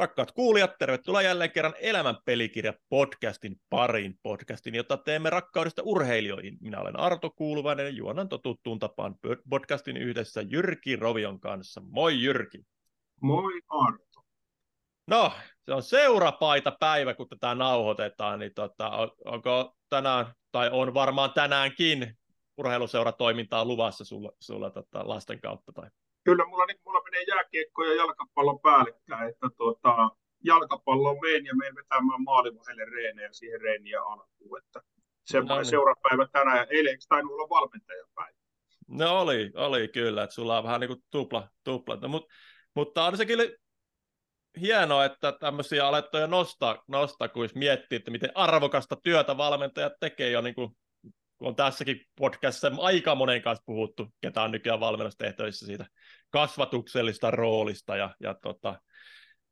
Rakkaat kuulijat, tervetuloa jälleen kerran Elämän pelikirja podcastin pariin podcastin, jota teemme rakkaudesta urheilijoihin. Minä olen Arto Kuuluvainen ja juonan totuttuun tapaan podcastin yhdessä Jyrki Rovion kanssa. Moi Jyrki. Moi Arto. No, se on seurapaita päivä, kun tätä nauhoitetaan, niin tota, on, onko tänään, tai on varmaan tänäänkin urheiluseuratoimintaa luvassa sulla, sulla tota, lasten kautta? Tai? Kyllä, mulla, niin, mulla menee jääkiekko ja jalkapallo päällekkäin, että tuota, jalkapallo meen ja meen vetämään maalivahelle reenejä siihen reeniä alkuun, että semmoinen no niin. seurapäivä tänään, ja eilen eikö tainnut olla valmentajapäivä? No oli, oli kyllä, että sulla on vähän niin kuin tupla, tupla. No, mutta, mutta on se kyllä hienoa, että tämmöisiä alettuja nostaa, nostaa, kun miettii, että miten arvokasta työtä valmentajat tekee jo niin kuin on tässäkin podcastissa aika monen kanssa puhuttu, ketä on nykyään valmennustehtävissä siitä kasvatuksellista roolista ja, ja tota,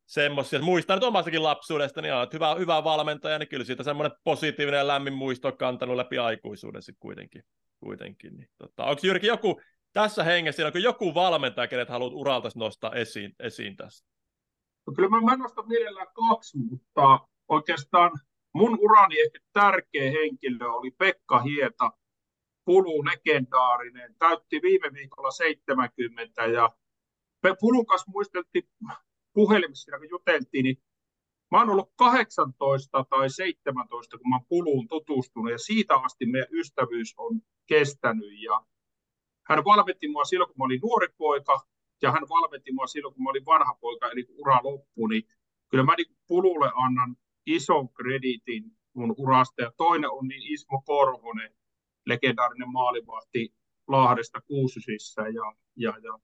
semmoisia. Muistan nyt omastakin lapsuudesta, niin että hyvä, hyvä valmentaja, niin kyllä siitä semmoinen positiivinen ja lämmin muisto on kantanut läpi aikuisuuden sitten kuitenkin. kuitenkin niin, tota, onko Jyrki joku tässä hengessä, onko joku valmentaja, kenet haluat uralta nostaa esiin, esiin tässä? No kyllä mä, mä nostan mielellään kaksi, mutta oikeastaan Mun urani ehkä tärkeä henkilö oli Pekka Hieta, Pulu legendaarinen, täytti viime viikolla 70 ja Pulun kanssa muisteltiin puhelimessa, kun juteltiin, niin mä oon ollut 18 tai 17, kun mä oon Puluun tutustunut ja siitä asti meidän ystävyys on kestänyt ja hän valmentti mua silloin, kun mä olin nuori poika ja hän valmentti mua silloin, kun mä olin vanha poika, eli ura loppui, niin kyllä mä niin Pululle annan ison kreditin mun urasta. Ja toinen on niin Ismo Korhonen, legendaarinen maalivahti Lahdesta Kuusysissa. Ja, ja, ja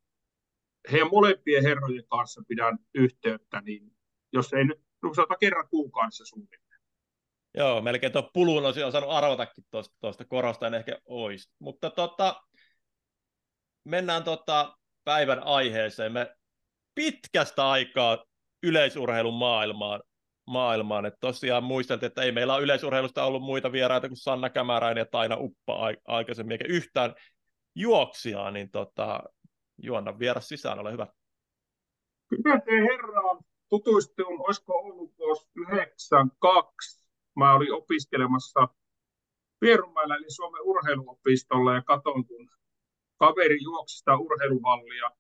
heidän molempien herrojen kanssa pidän yhteyttä, niin jos ei nyt rusata kerran kuukaudessa suunnilleen. Joo, melkein tuo pulun olisi osannut arvatakin tuosta, tuosta korosta, en ehkä olisi. Mutta tota, mennään tota päivän aiheeseen. Me pitkästä aikaa yleisurheilun maailmaan maailmaan. Että tosiaan muisteltiin, että ei meillä ole yleisurheilusta ollut muita vieraita kuin Sanna Kämäräinen ja Taina Uppa aikaisemmin, eikä yhtään juoksijaa, niin tota, juonna vieras sisään, ole hyvä. Te herraan tutustuin, olisiko ollut vuosi 92. Mä olin opiskelemassa Vierumäellä, eli Suomen urheiluopistolla, ja katsoin, kun kaveri juoksi sitä urheiluvallia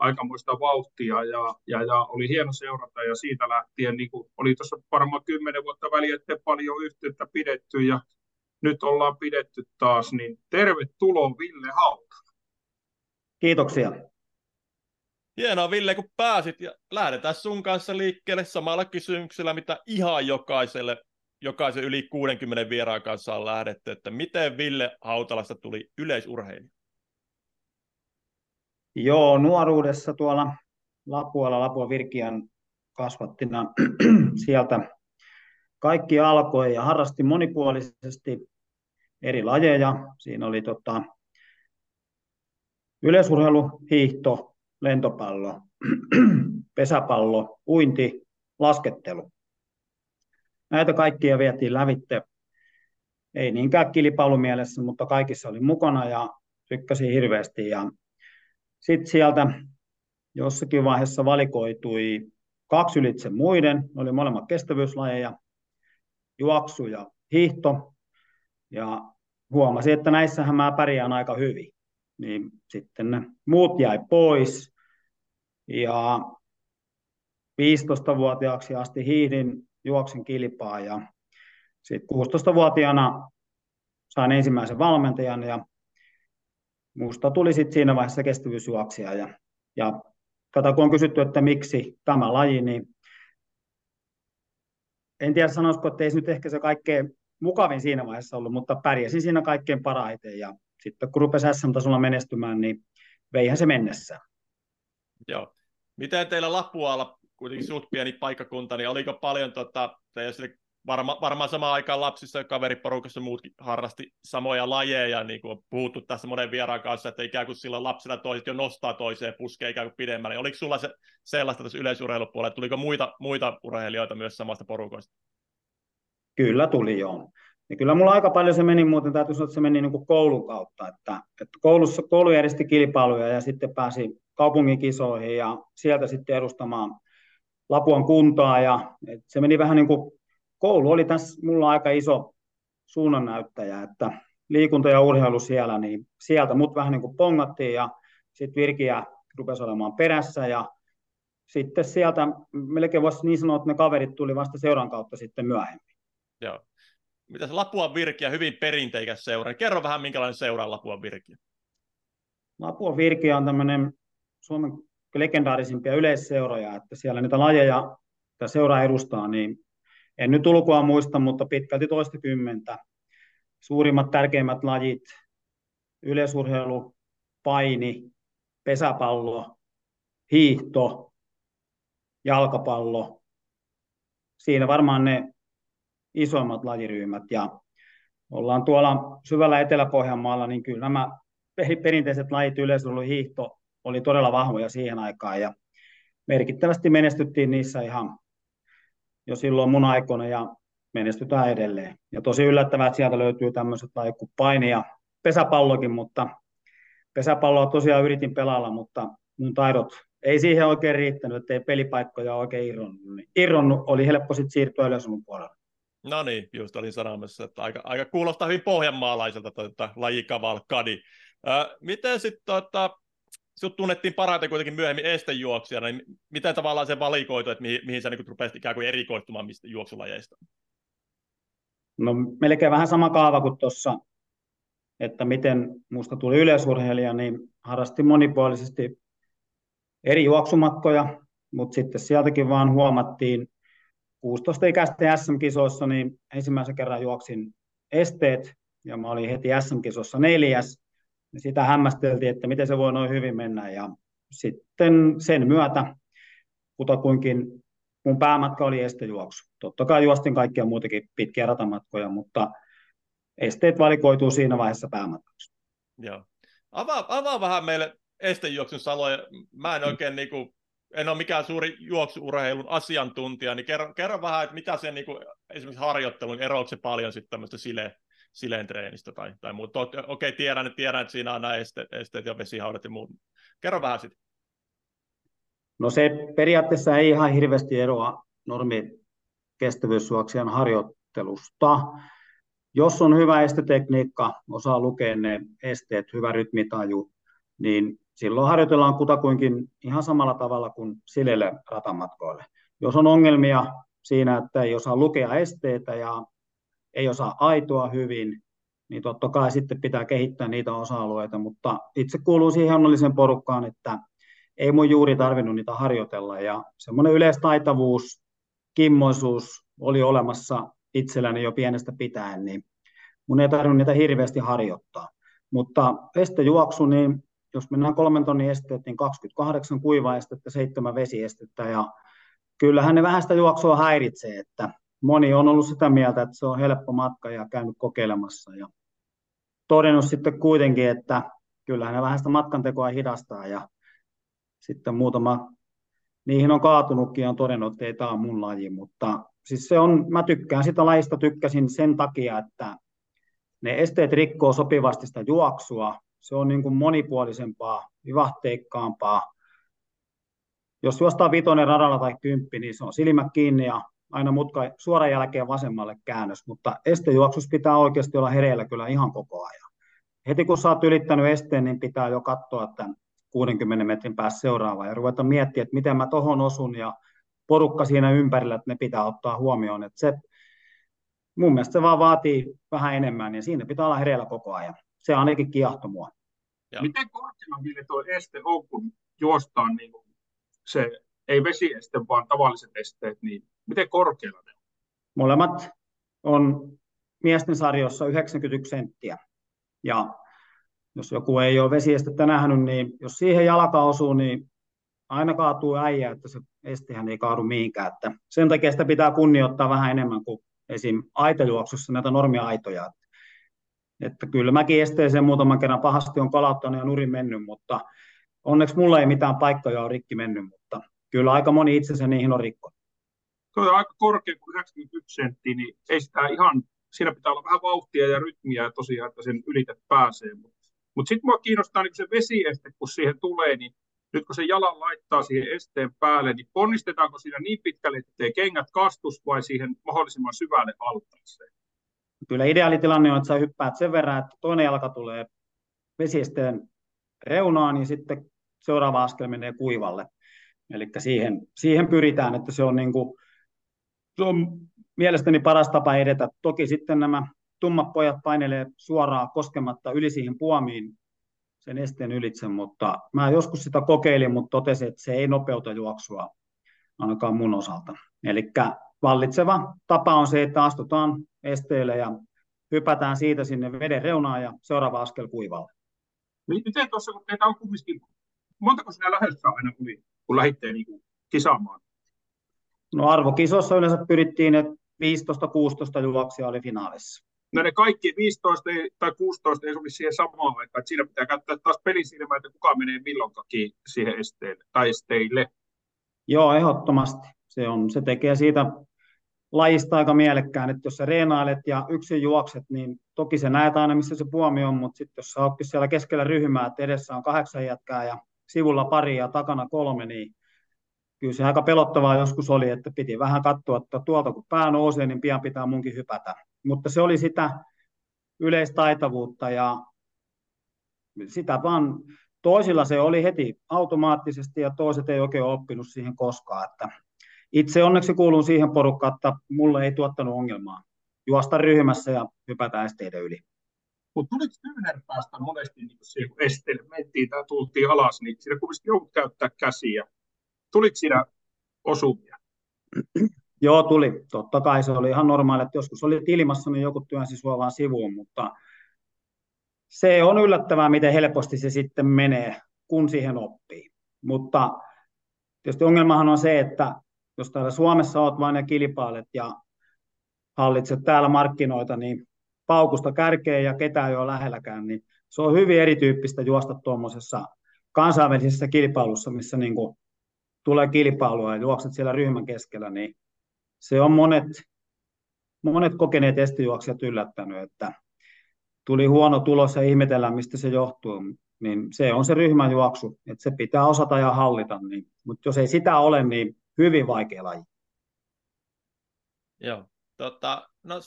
aikamoista vauhtia ja, ja, ja, oli hieno seurata ja siitä lähtien niin kuin oli tuossa varmaan kymmenen vuotta väliä, että paljon yhteyttä pidetty ja nyt ollaan pidetty taas, niin tervetuloa Ville Hauta. Kiitoksia. Hienoa Ville, kun pääsit ja lähdetään sun kanssa liikkeelle samalla kysymyksellä, mitä ihan jokaiselle, jokaisen yli 60 vieraan kanssa on lähdetty, että miten Ville Hautalasta tuli yleisurheilija? Joo, nuoruudessa tuolla Lapualla, Lapua Virkian kasvattina sieltä kaikki alkoi ja harrasti monipuolisesti eri lajeja. Siinä oli tota, yleisurheilu, hiihto, lentopallo, pesäpallo, uinti, laskettelu. Näitä kaikkia vietiin lävitte. Ei niinkään kilpailumielessä, mutta kaikissa oli mukana ja tykkäsin hirveästi. Ja sitten sieltä jossakin vaiheessa valikoitui kaksi ylitse muiden, ne oli molemmat kestävyyslajeja, juoksu ja hiihto, ja huomasin, että näissähän mä pärjään aika hyvin. Niin sitten ne muut jäi pois, ja 15-vuotiaaksi asti hiihdin juoksen kilpaa, ja sitten 16-vuotiaana sain ensimmäisen valmentajan, ja Musta tuli sitten siinä vaiheessa kestävyysjuoksija. Ja, ja tätä kun on kysytty, että miksi tämä laji, niin en tiedä sanoisiko, että ei se nyt ehkä se kaikkein mukavin siinä vaiheessa ollut, mutta pärjäsin siinä kaikkein parhaiten. Ja sitten kun rupesi SM-tasolla menestymään, niin veihän se mennessä. Joo. Miten teillä Lapualla, kuitenkin suht pieni paikkakunta, niin oliko paljon tota, teidän varma, varmaan samaan aikaan lapsissa kaveriporukassa muutkin harrasti samoja lajeja, niin kuin on puhuttu tässä monen vieraan kanssa, että ikään kuin silloin lapsena toiset jo nostaa toiseen puskeen ikään kuin pidemmälle. Oliko sulla se, sellaista tässä yleisurheilupuolella, tuliko muita, muita urheilijoita myös samasta porukoista? Kyllä tuli joo. Ja kyllä mulla aika paljon se meni muuten, täytyy sanoa, että se meni niin kuin koulun kautta, että, että koulussa, koulu järjesti kilpailuja ja sitten pääsi kaupungin kisoihin ja sieltä sitten edustamaan Lapuan kuntaa ja se meni vähän niin kuin, koulu oli tässä mulla aika iso suunnannäyttäjä, että liikunta ja urheilu siellä, niin sieltä mut vähän niin kuin pongattiin ja sitten Virkiä rupesi olemaan perässä ja sitten sieltä melkein voisi niin sanoa, että ne kaverit tuli vasta seuran kautta sitten myöhemmin. Joo. Mitä se Lapuan Virkiä, hyvin perinteikäs seura. Kerro vähän, minkälainen seura on Lapuan Virkiä. Lapuan Virkiä on tämmöinen Suomen legendaarisimpia yleisseuroja, että siellä niitä lajeja, mitä seura edustaa, niin en nyt ulkoa muista, mutta pitkälti toista kymmentä. Suurimmat tärkeimmät lajit, yleisurheilu, paini, pesäpallo, hiihto, jalkapallo. Siinä varmaan ne isoimmat lajiryhmät. Ja ollaan tuolla syvällä Etelä-Pohjanmaalla, niin kyllä nämä perinteiset lajit, yleisurheilu, hiihto, oli todella vahvoja siihen aikaan. Ja merkittävästi menestyttiin niissä ihan jo silloin mun aikoina ja menestytään edelleen. Ja tosi yllättävää, että sieltä löytyy tämmöiset lajit kuin paini ja pesäpallokin, mutta pesäpalloa tosiaan yritin pelailla, mutta mun taidot ei siihen oikein riittänyt, että ei pelipaikkoja oikein irronnut. Niin irronnut oli helppo sitten siirtyä yleisunnon puolelle. No niin, just olin sanomassa, että aika, aika kuulostaa hyvin pohjanmaalaiselta tuota, lajikavalkadi. Äh, miten sitten tota, sut tunnettiin parhaiten kuitenkin myöhemmin estejuoksijana, niin miten tavallaan se valikoitu, että mihin, mihin sä niin rupesit ikään kuin erikoistumaan mistä juoksulajeista? No melkein vähän sama kaava kuin tuossa, että miten musta tuli yleisurheilija, niin harrastin monipuolisesti eri juoksumatkoja, mutta sitten sieltäkin vaan huomattiin 16-ikäisten SM-kisoissa, niin ensimmäisen kerran juoksin esteet, ja mä olin heti SM-kisossa neljäs, sitä hämmästeltiin, että miten se voi noin hyvin mennä. Ja sitten sen myötä kutakuinkin mun päämatka oli estejuoksu. Totta kai juostin kaikkia muutakin pitkiä ratamatkoja, mutta esteet valikoituu siinä vaiheessa päämatkaksi. Joo. Avaa, avaa vähän meille estejuoksun saloja. Mä en oikein niin kuin, en ole mikään suuri juoksuurheilun asiantuntija, niin kerro, kerro vähän, että mitä se niin kuin, esimerkiksi harjoittelun, eroako se paljon sitten tämmöistä sile, sileen treenistä tai, tai muuta. Okei, okay, tiedän, tiedän, että siinä on nämä esteet, esteet ja vesihaudat ja muut. Kerro vähän sitten. No se periaatteessa ei ihan hirveästi eroa normi kestävyyssuoksijan harjoittelusta. Jos on hyvä estetekniikka, osaa lukea ne esteet, hyvä rytmitaju, niin silloin harjoitellaan kutakuinkin ihan samalla tavalla kuin silelle ratamatkoille. Jos on ongelmia siinä, että ei osaa lukea esteitä ja ei osaa aitoa hyvin, niin totta kai sitten pitää kehittää niitä osa-alueita, mutta itse kuuluu siihen onnelliseen porukkaan, että ei mun juuri tarvinnut niitä harjoitella ja semmoinen yleistaitavuus, kimmoisuus oli olemassa itselläni jo pienestä pitäen, niin mun ei tarvinnut niitä hirveästi harjoittaa. Mutta estejuoksu, niin jos mennään kolmen tonnin esteet, niin 28 kuivaestettä, 7 vesiestettä ja kyllähän ne vähän sitä juoksua häiritsee, että moni on ollut sitä mieltä, että se on helppo matka ja käynyt kokeilemassa ja todennut sitten kuitenkin, että kyllähän ne vähän sitä matkantekoa hidastaa ja sitten muutama niihin on kaatunutkin ja on todennut, että ei tämä ole mun laji, mutta siis se on, mä tykkään sitä lajista, tykkäsin sen takia, että ne esteet rikkoo sopivasti sitä juoksua, se on niin kuin monipuolisempaa, vivahteikkaampaa. Jos juostaan vitonen radalla tai kymppi, niin se on silmät kiinni ja aina mutka suoran jälkeen vasemmalle käännös, mutta estejuoksus pitää oikeasti olla hereillä kyllä ihan koko ajan. Heti kun sä oot ylittänyt esteen, niin pitää jo katsoa tämän 60 metrin päässä seuraavaa ja ruveta miettimään, että miten mä tohon osun ja porukka siinä ympärillä, että ne pitää ottaa huomioon. Että se, mun mielestä se vaan vaatii vähän enemmän ja siinä pitää olla hereillä koko ajan. Se ainakin kiehto mua. Ja. Miten korkealla Ville tuo este on, kun juostaan niin se ei vesieste, vaan tavalliset esteet, niin miten korkealla ne on? Molemmat on miesten sarjossa 91 senttiä. Ja jos joku ei ole vesiestettä nähnyt, niin jos siihen jalka osuu, niin aina kaatuu äijä, että se estihän ei kaadu mihinkään. Että sen takia sitä pitää kunnioittaa vähän enemmän kuin esim. aitajuoksussa näitä normia aitoja. Että kyllä mäkin esteeseen muutaman kerran pahasti on kalauttanut ja nurin mennyt, mutta onneksi mulla ei mitään paikkoja ole rikki mennyt, mutta kyllä aika moni itsensä niihin on rikkonut. Se on aika korkea kuin 91 senttiä, niin ei sitä ihan, siinä pitää olla vähän vauhtia ja rytmiä ja tosiaan, että sen ylität pääsee. Mutta mut sitten mua kiinnostaa niin se vesieste, kun siihen tulee, niin nyt kun se jalan laittaa siihen esteen päälle, niin ponnistetaanko siinä niin pitkälle, ettei kengät kastus vai siihen mahdollisimman syvälle altaaseen? Kyllä ideaalitilanne on, että sä hyppäät sen verran, että toinen jalka tulee vesiesteen reunaan ja sitten seuraava askel menee kuivalle. Eli siihen, siihen pyritään, että se on, niin kuin, se on mielestäni paras tapa edetä. Toki sitten nämä tummat pojat painelee suoraan koskematta yli siihen puomiin sen esteen ylitse, mutta mä joskus sitä kokeilin, mutta totesin, että se ei nopeuta juoksua ainakaan mun osalta. Eli vallitseva tapa on se, että astutaan esteelle ja hypätään siitä sinne veden reunaan ja seuraava askel kuivalle. Miten tuossa, kun teitä on kumminkin, montako sinä lähdössä aina oli, kun lähditte niin kisaamaan? No arvokisossa yleensä pyrittiin, että 15-16 juoksia oli finaalissa. No ne kaikki 15 tai 16 ei sovi siihen samaan aikaan, että siinä pitää käyttää taas pelisilmää, että kuka menee milloinkakin siihen esteelle tai esteille. Joo, ehdottomasti. Se, on, se tekee siitä lajista aika mielekkään, että jos sä reenailet ja yksin juokset, niin toki se näet aina, missä se puomi on, mutta sitten jos sä siellä keskellä ryhmää, että edessä on kahdeksan jätkää ja sivulla pari ja takana kolme, niin kyllä se aika pelottavaa joskus oli, että piti vähän katsoa, että tuolta kun pää nousee, niin pian pitää munkin hypätä. Mutta se oli sitä yleistaitavuutta ja sitä vaan toisilla se oli heti automaattisesti ja toiset ei oikein oppinut siihen koskaan. Että itse onneksi kuulun siihen porukkaan, että mulle ei tuottanut ongelmaa juosta ryhmässä ja hypätä esteiden yli. Mutta tuliko kyynär päästä monesti niin kun esteelle mentiin tai tultiin alas, niin siinä kuitenkin joudut käyttää käsiä. Tuliko siinä osumia? Joo, tuli. Totta kai se oli ihan normaali, että joskus oli ilmassa, niin joku työnsi sua vaan sivuun, mutta se on yllättävää, miten helposti se sitten menee, kun siihen oppii. Mutta tietysti ongelmahan on se, että jos täällä Suomessa olet vain ne kilpailet ja hallitset täällä markkinoita, niin paukusta kärkeen ja ketään ei ole lähelläkään, niin se on hyvin erityyppistä juosta tuommoisessa kansainvälisessä kilpailussa, missä niin kuin tulee kilpailua ja juokset siellä ryhmän keskellä, niin se on monet, monet kokeneet estijuoksijat yllättänyt, että tuli huono tulos ja ihmetellään, mistä se johtuu, niin se on se ryhmäjuoksu, että se pitää osata ja hallita, niin, mutta jos ei sitä ole, niin hyvin vaikea laji. Joo, tota, no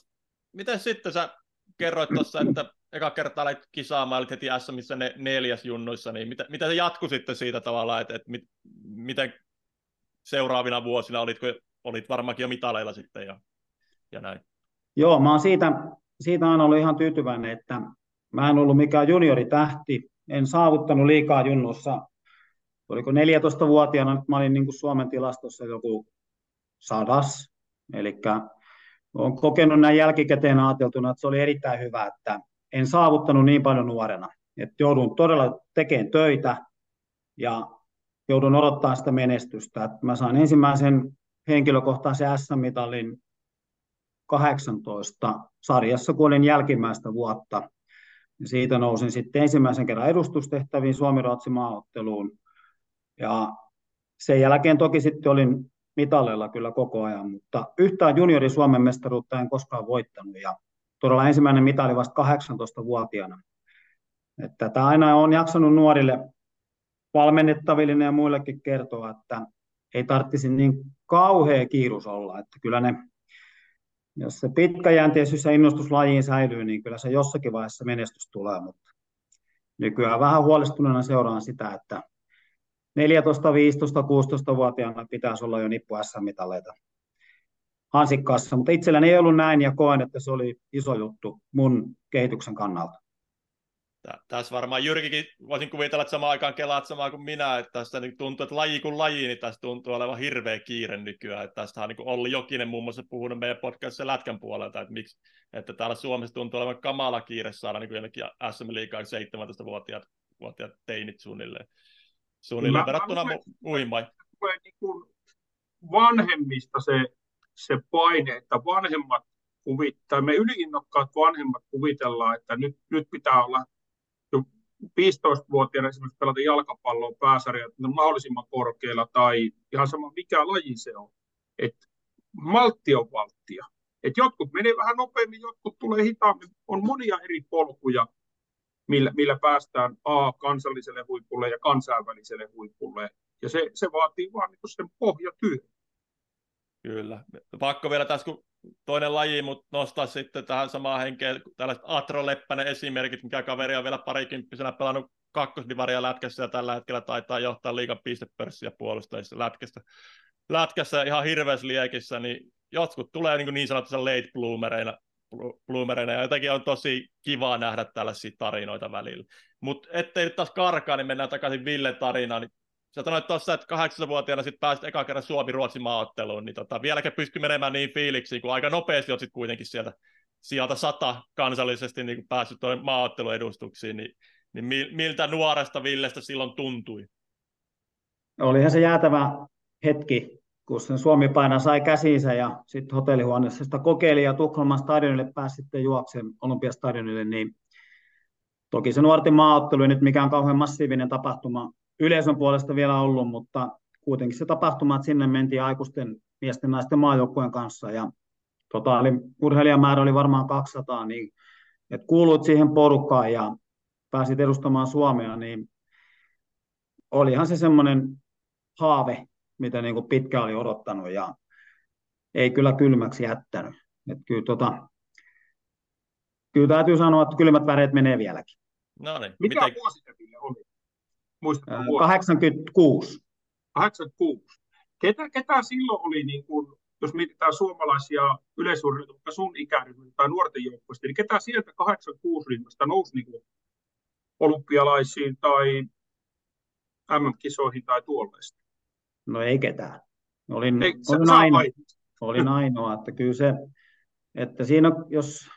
miten sitten sä kerroit tuossa, että eka kertaa olit kisaamaan, heti missä ne neljäs junnuissa, niin mitä, mitä se jatkui sitten siitä tavalla, että, että mit, miten seuraavina vuosina, olitko, olit varmaankin jo mitaleilla sitten ja, ja näin? Joo, mä oon siitä, siitä aina ollut ihan tyytyväinen, että mä en ollut mikään junioritähti, en saavuttanut liikaa junnussa. Oliko 14-vuotiaana, nyt mä olin niin kuin Suomen tilastossa joku sadas, eli olen kokenut näin jälkikäteen ajateltuna, että se oli erittäin hyvä, että en saavuttanut niin paljon nuorena. Että joudun todella tekemään töitä ja joudun odottaa sitä menestystä. Että mä sain ensimmäisen henkilökohtaisen S-mitalin 18 sarjassa, kun olin jälkimmäistä vuotta. Ja siitä nousin sitten ensimmäisen kerran edustustehtäviin Suomi-Ruotsin maaotteluun. Ja sen jälkeen toki sitten olin mitaleilla kyllä koko ajan, mutta yhtään juniori Suomen mestaruutta en koskaan voittanut ja todella ensimmäinen mitali vasta 18-vuotiaana. Että tämä aina on jaksanut nuorille valmennettaville ja muillekin kertoa, että ei tarvitsisi niin kauhea kiirus olla, että kyllä ne, jos se pitkäjänteisyys ja innostus lajiin säilyy, niin kyllä se jossakin vaiheessa menestys tulee, mutta nykyään vähän huolestuneena seuraan sitä, että 14, 15, 16-vuotiaana pitäisi olla jo nippu S-mitaleita hansikkaassa, mutta itselläni ei ollut näin ja koen, että se oli iso juttu mun kehityksen kannalta. Tässä varmaan Jyrkikin, voisin kuvitella, että samaan aikaan kelaat samaa kuin minä, että tässä niin tuntuu, että laji kuin laji, niin tässä tuntuu olevan hirveä kiire nykyään. Että tästä on niin Olli Jokinen muun muassa puhunut meidän podcastissa Lätkän puolelta, että, miksi, että täällä Suomessa tuntuu olevan kamala kiire saada niin jonnekin SM Liigaa 17-vuotiaat vuotiaat teinit suunnilleen, suunnilleen verrattuna muihin Niin vanhemmista se, se paine, että vanhemmat kuvittaa, me yliinnokkaat vanhemmat kuvitellaan, että nyt, nyt pitää olla 15-vuotiaana esimerkiksi pelata jalkapalloa pääsarjat mahdollisimman korkealla tai ihan sama mikä laji se on. Et maltti on valttia. Et jotkut menee vähän nopeammin, jotkut tulee hitaammin. On monia eri polkuja. millä, millä päästään A kansalliselle huipulle ja kansainväliselle huipulle. Ja se, se vaatii vaan niin sen pohjatyön. Kyllä. Pakko vielä tässä, kun toinen laji, mutta nostaa sitten tähän samaan henkeen tällaiset Atro Leppänen esimerkit, mikä kaveri on vielä parikymppisenä pelannut kakkosdivaria lätkässä ja tällä hetkellä taitaa johtaa liikan pistepörssiä puolustajissa lätkästä. Lätkässä ihan hirveässä liekissä, niin jotkut tulee niin, niin sanotusti late bloomereina, bloomereina, ja jotenkin on tosi kiva nähdä tällaisia tarinoita välillä. Mutta ettei nyt taas karkaa, niin mennään takaisin Ville tarinaan, niin sä sanoit tuossa, että kahdeksanvuotiaana sitten pääsit eka kerran Suomi-Ruotsin maaotteluun, niin tota, vieläkin pystyi menemään niin fiiliksiin, kun aika nopeasti olet sitten kuitenkin sieltä sieltä sata kansallisesti niin päässyt tuon maaotteluedustuksiin, niin, niin miltä nuoresta Villestä silloin tuntui? Olihan se jäätävä hetki, kun sen Suomi paina sai käsiinsä ja sitten hotellihuoneessa sitä kokeili ja Tukholman stadionille pääsi sitten juokseen Olympiastadionille, niin toki se nuorten maaottelu ei nyt mikään kauhean massiivinen tapahtuma yleisön puolesta vielä ollut, mutta kuitenkin se tapahtuma, että sinne mentiin aikuisten miesten naisten maajoukkueen kanssa ja totaali urheilijamäärä oli varmaan 200, niin että kuuluit siihen porukkaan ja pääsit edustamaan Suomea, niin olihan se semmoinen haave, mitä niin kuin pitkä oli odottanut ja ei kyllä kylmäksi jättänyt. että kyllä, tota, kyllä täytyy sanoa, että kylmät väreet menee vieläkin. No niin. Mikä miten... vuosi oli? Muistatko 86. 86. Ketä, ketä silloin oli, niin kuin, jos mietitään suomalaisia yleisurheilijoita, sun ikäryhmän tai nuorten joukkoista, niin ketä sieltä 86 ryhmästä nousi niin kuin olympialaisiin tai MM-kisoihin tai tuollaista? No ei ketään. Olin, ei, olin, ainoa, olin ainoa, että kyllä se, että siinä jos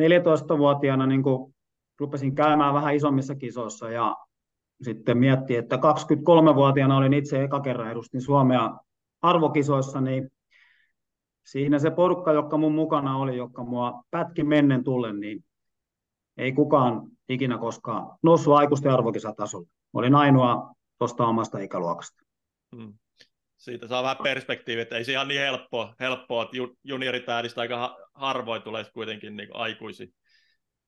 14-vuotiaana niin kuin rupesin käymään vähän isommissa kisoissa ja sitten miettii, että 23-vuotiaana olin itse eka kerran edustin Suomea arvokisoissa, niin siinä se porukka, joka mun mukana oli, joka mua pätki mennen tullen, niin ei kukaan ikinä koskaan noussut aikuisten arvokisatasolle. Olin ainoa tuosta omasta ikäluokasta. Hmm. Siitä saa vähän perspektiiviä, että ei se ihan niin helppoa, helppoa että junioritähdistä aika harvoin tulee kuitenkin niin aikuisia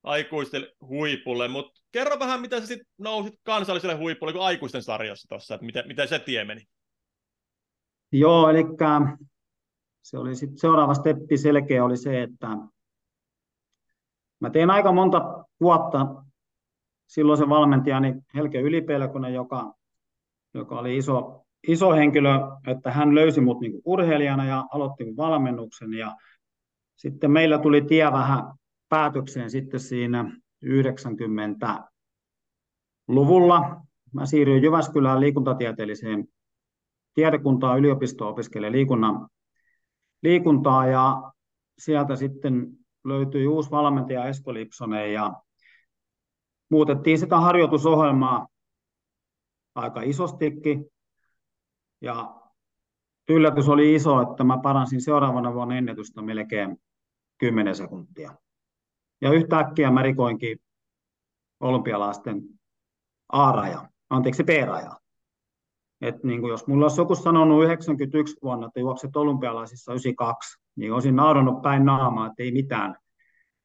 aikuisten huipulle, mutta kerro vähän, miten sä sitten nousit kansalliselle huipulle kuin aikuisten sarjassa tuossa, että miten, miten se tie meni? Joo, eli se oli sitten seuraava steppi selkeä oli se, että mä tein aika monta vuotta silloisen valmentajani Helke Ylipelkonen, joka, joka oli iso, iso henkilö, että hän löysi mut niinku urheilijana ja aloitti valmennuksen ja sitten meillä tuli tie vähän päätökseen sitten siinä 90-luvulla. Mä siirryin Jyväskylään liikuntatieteelliseen tiedekuntaan yliopisto opiskelemaan liikunnan, liikuntaa ja sieltä sitten löytyi uusi valmentaja Esko Lipsonen ja muutettiin sitä harjoitusohjelmaa aika isostikin ja yllätys oli iso, että mä paransin seuraavana vuonna ennätystä melkein 10 sekuntia. Ja yhtäkkiä mä rikoinkin olympialaisten A-raja, anteeksi B-raja. Et niin kuin jos mulla olisi joku sanonut 91 vuonna, että juokset olympialaisissa 92, niin olisin naurannut päin naamaa, että ei mitään,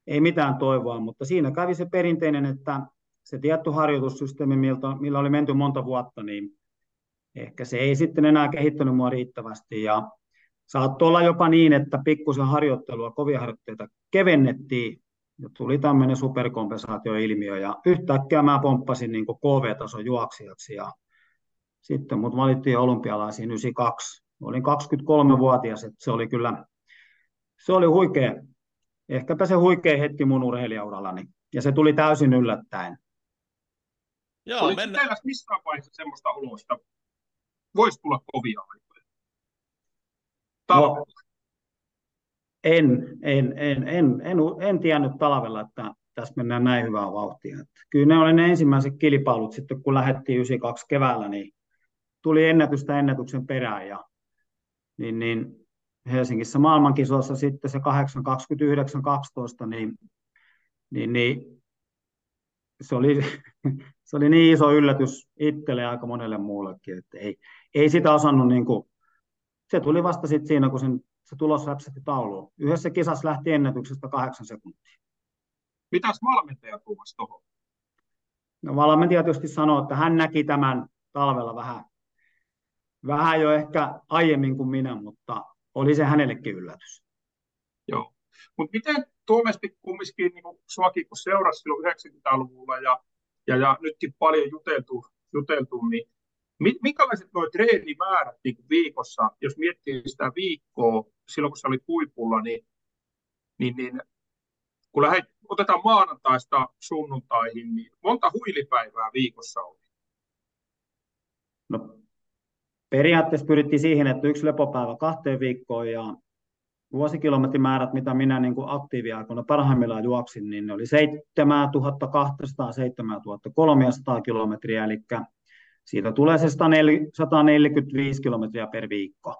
ei mitään toivoa, mutta siinä kävi se perinteinen, että se tietty harjoitussysteemi, millä oli menty monta vuotta, niin ehkä se ei sitten enää kehittänyt mua riittävästi ja saattoi olla jopa niin, että pikkusen harjoittelua, kovia harjoitteita kevennettiin ja tuli tämmöinen superkompensaatioilmiö ja yhtäkkiä mä pomppasin niin KV-tason juoksijaksi ja sitten mut valittiin olympialaisiin 92. Olin 23-vuotias, että se oli kyllä, se oli huikea, ehkäpä se huikea hetki mun urheilijaurallani ja se tuli täysin yllättäen. Joo, Oliko mennä... teillä missään vaiheessa semmoista ulosta? Voisi tulla kovia aikoja. No, en, en, en, en, en, en tiennyt talvella, että tässä mennään näin hyvää vauhtia. Että kyllä ne oli ne ensimmäiset kilpailut sitten, kun lähdettiin 92 keväällä, niin tuli ennätystä ennätyksen perään. Ja, niin, niin Helsingissä maailmankisoissa sitten se 8, 29, 12, niin, niin, niin se, oli, se oli niin iso yllätys itselle ja aika monelle muullekin, että ei, ei sitä osannut, niin kuin, se tuli vasta sitten siinä, kun sen se tulos räpsähti tauluun. Yhdessä kisassa lähti ennätyksestä kahdeksan sekuntia. Mitäs valmentaja tuumasi tuohon? No valmentaja tietysti sanoi, että hän näki tämän talvella vähän, vähän jo ehkä aiemmin kuin minä, mutta oli se hänellekin yllätys. Joo. Mutta miten Tuomesti kumminkin niin suakin, kun seurasi silloin 90-luvulla ja, ja, ja nytkin paljon juteltu, juteltu niin minkälaiset nuo treenimäärät niin viikossa, jos miettii sitä viikkoa silloin, kun sä olit huipulla, niin, niin, niin kun lähdet, otetaan maanantaista sunnuntaihin, niin monta huilipäivää viikossa oli? No, periaatteessa pyrittiin siihen, että yksi lepopäivä kahteen viikkoon ja vuosikilometrimäärät, mitä minä niin kuin aktiiviaikoina parhaimmillaan juoksin, niin ne oli 7200-7300 kilometriä, eli siitä tulee se 145 kilometriä per viikko.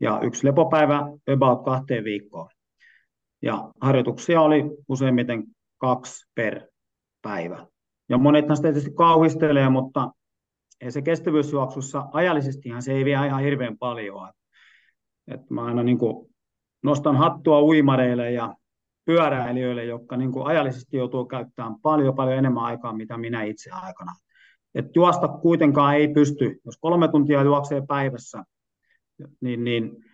Ja yksi lepopäivä about kahteen viikkoon. Ja harjoituksia oli useimmiten kaksi per päivä. Ja monethan sitä tietysti kauhistelee, mutta ei se kestävyysjuoksussa ajallisestihan se ei vie ihan hirveän paljon. Et mä aina niin kuin nostan hattua uimareille ja pyöräilijöille, jotka niin kuin ajallisesti joutuu käyttämään paljon paljon enemmän aikaa, mitä minä itse aikana. Et juosta kuitenkaan ei pysty, jos kolme tuntia juoksee päivässä, niin, niin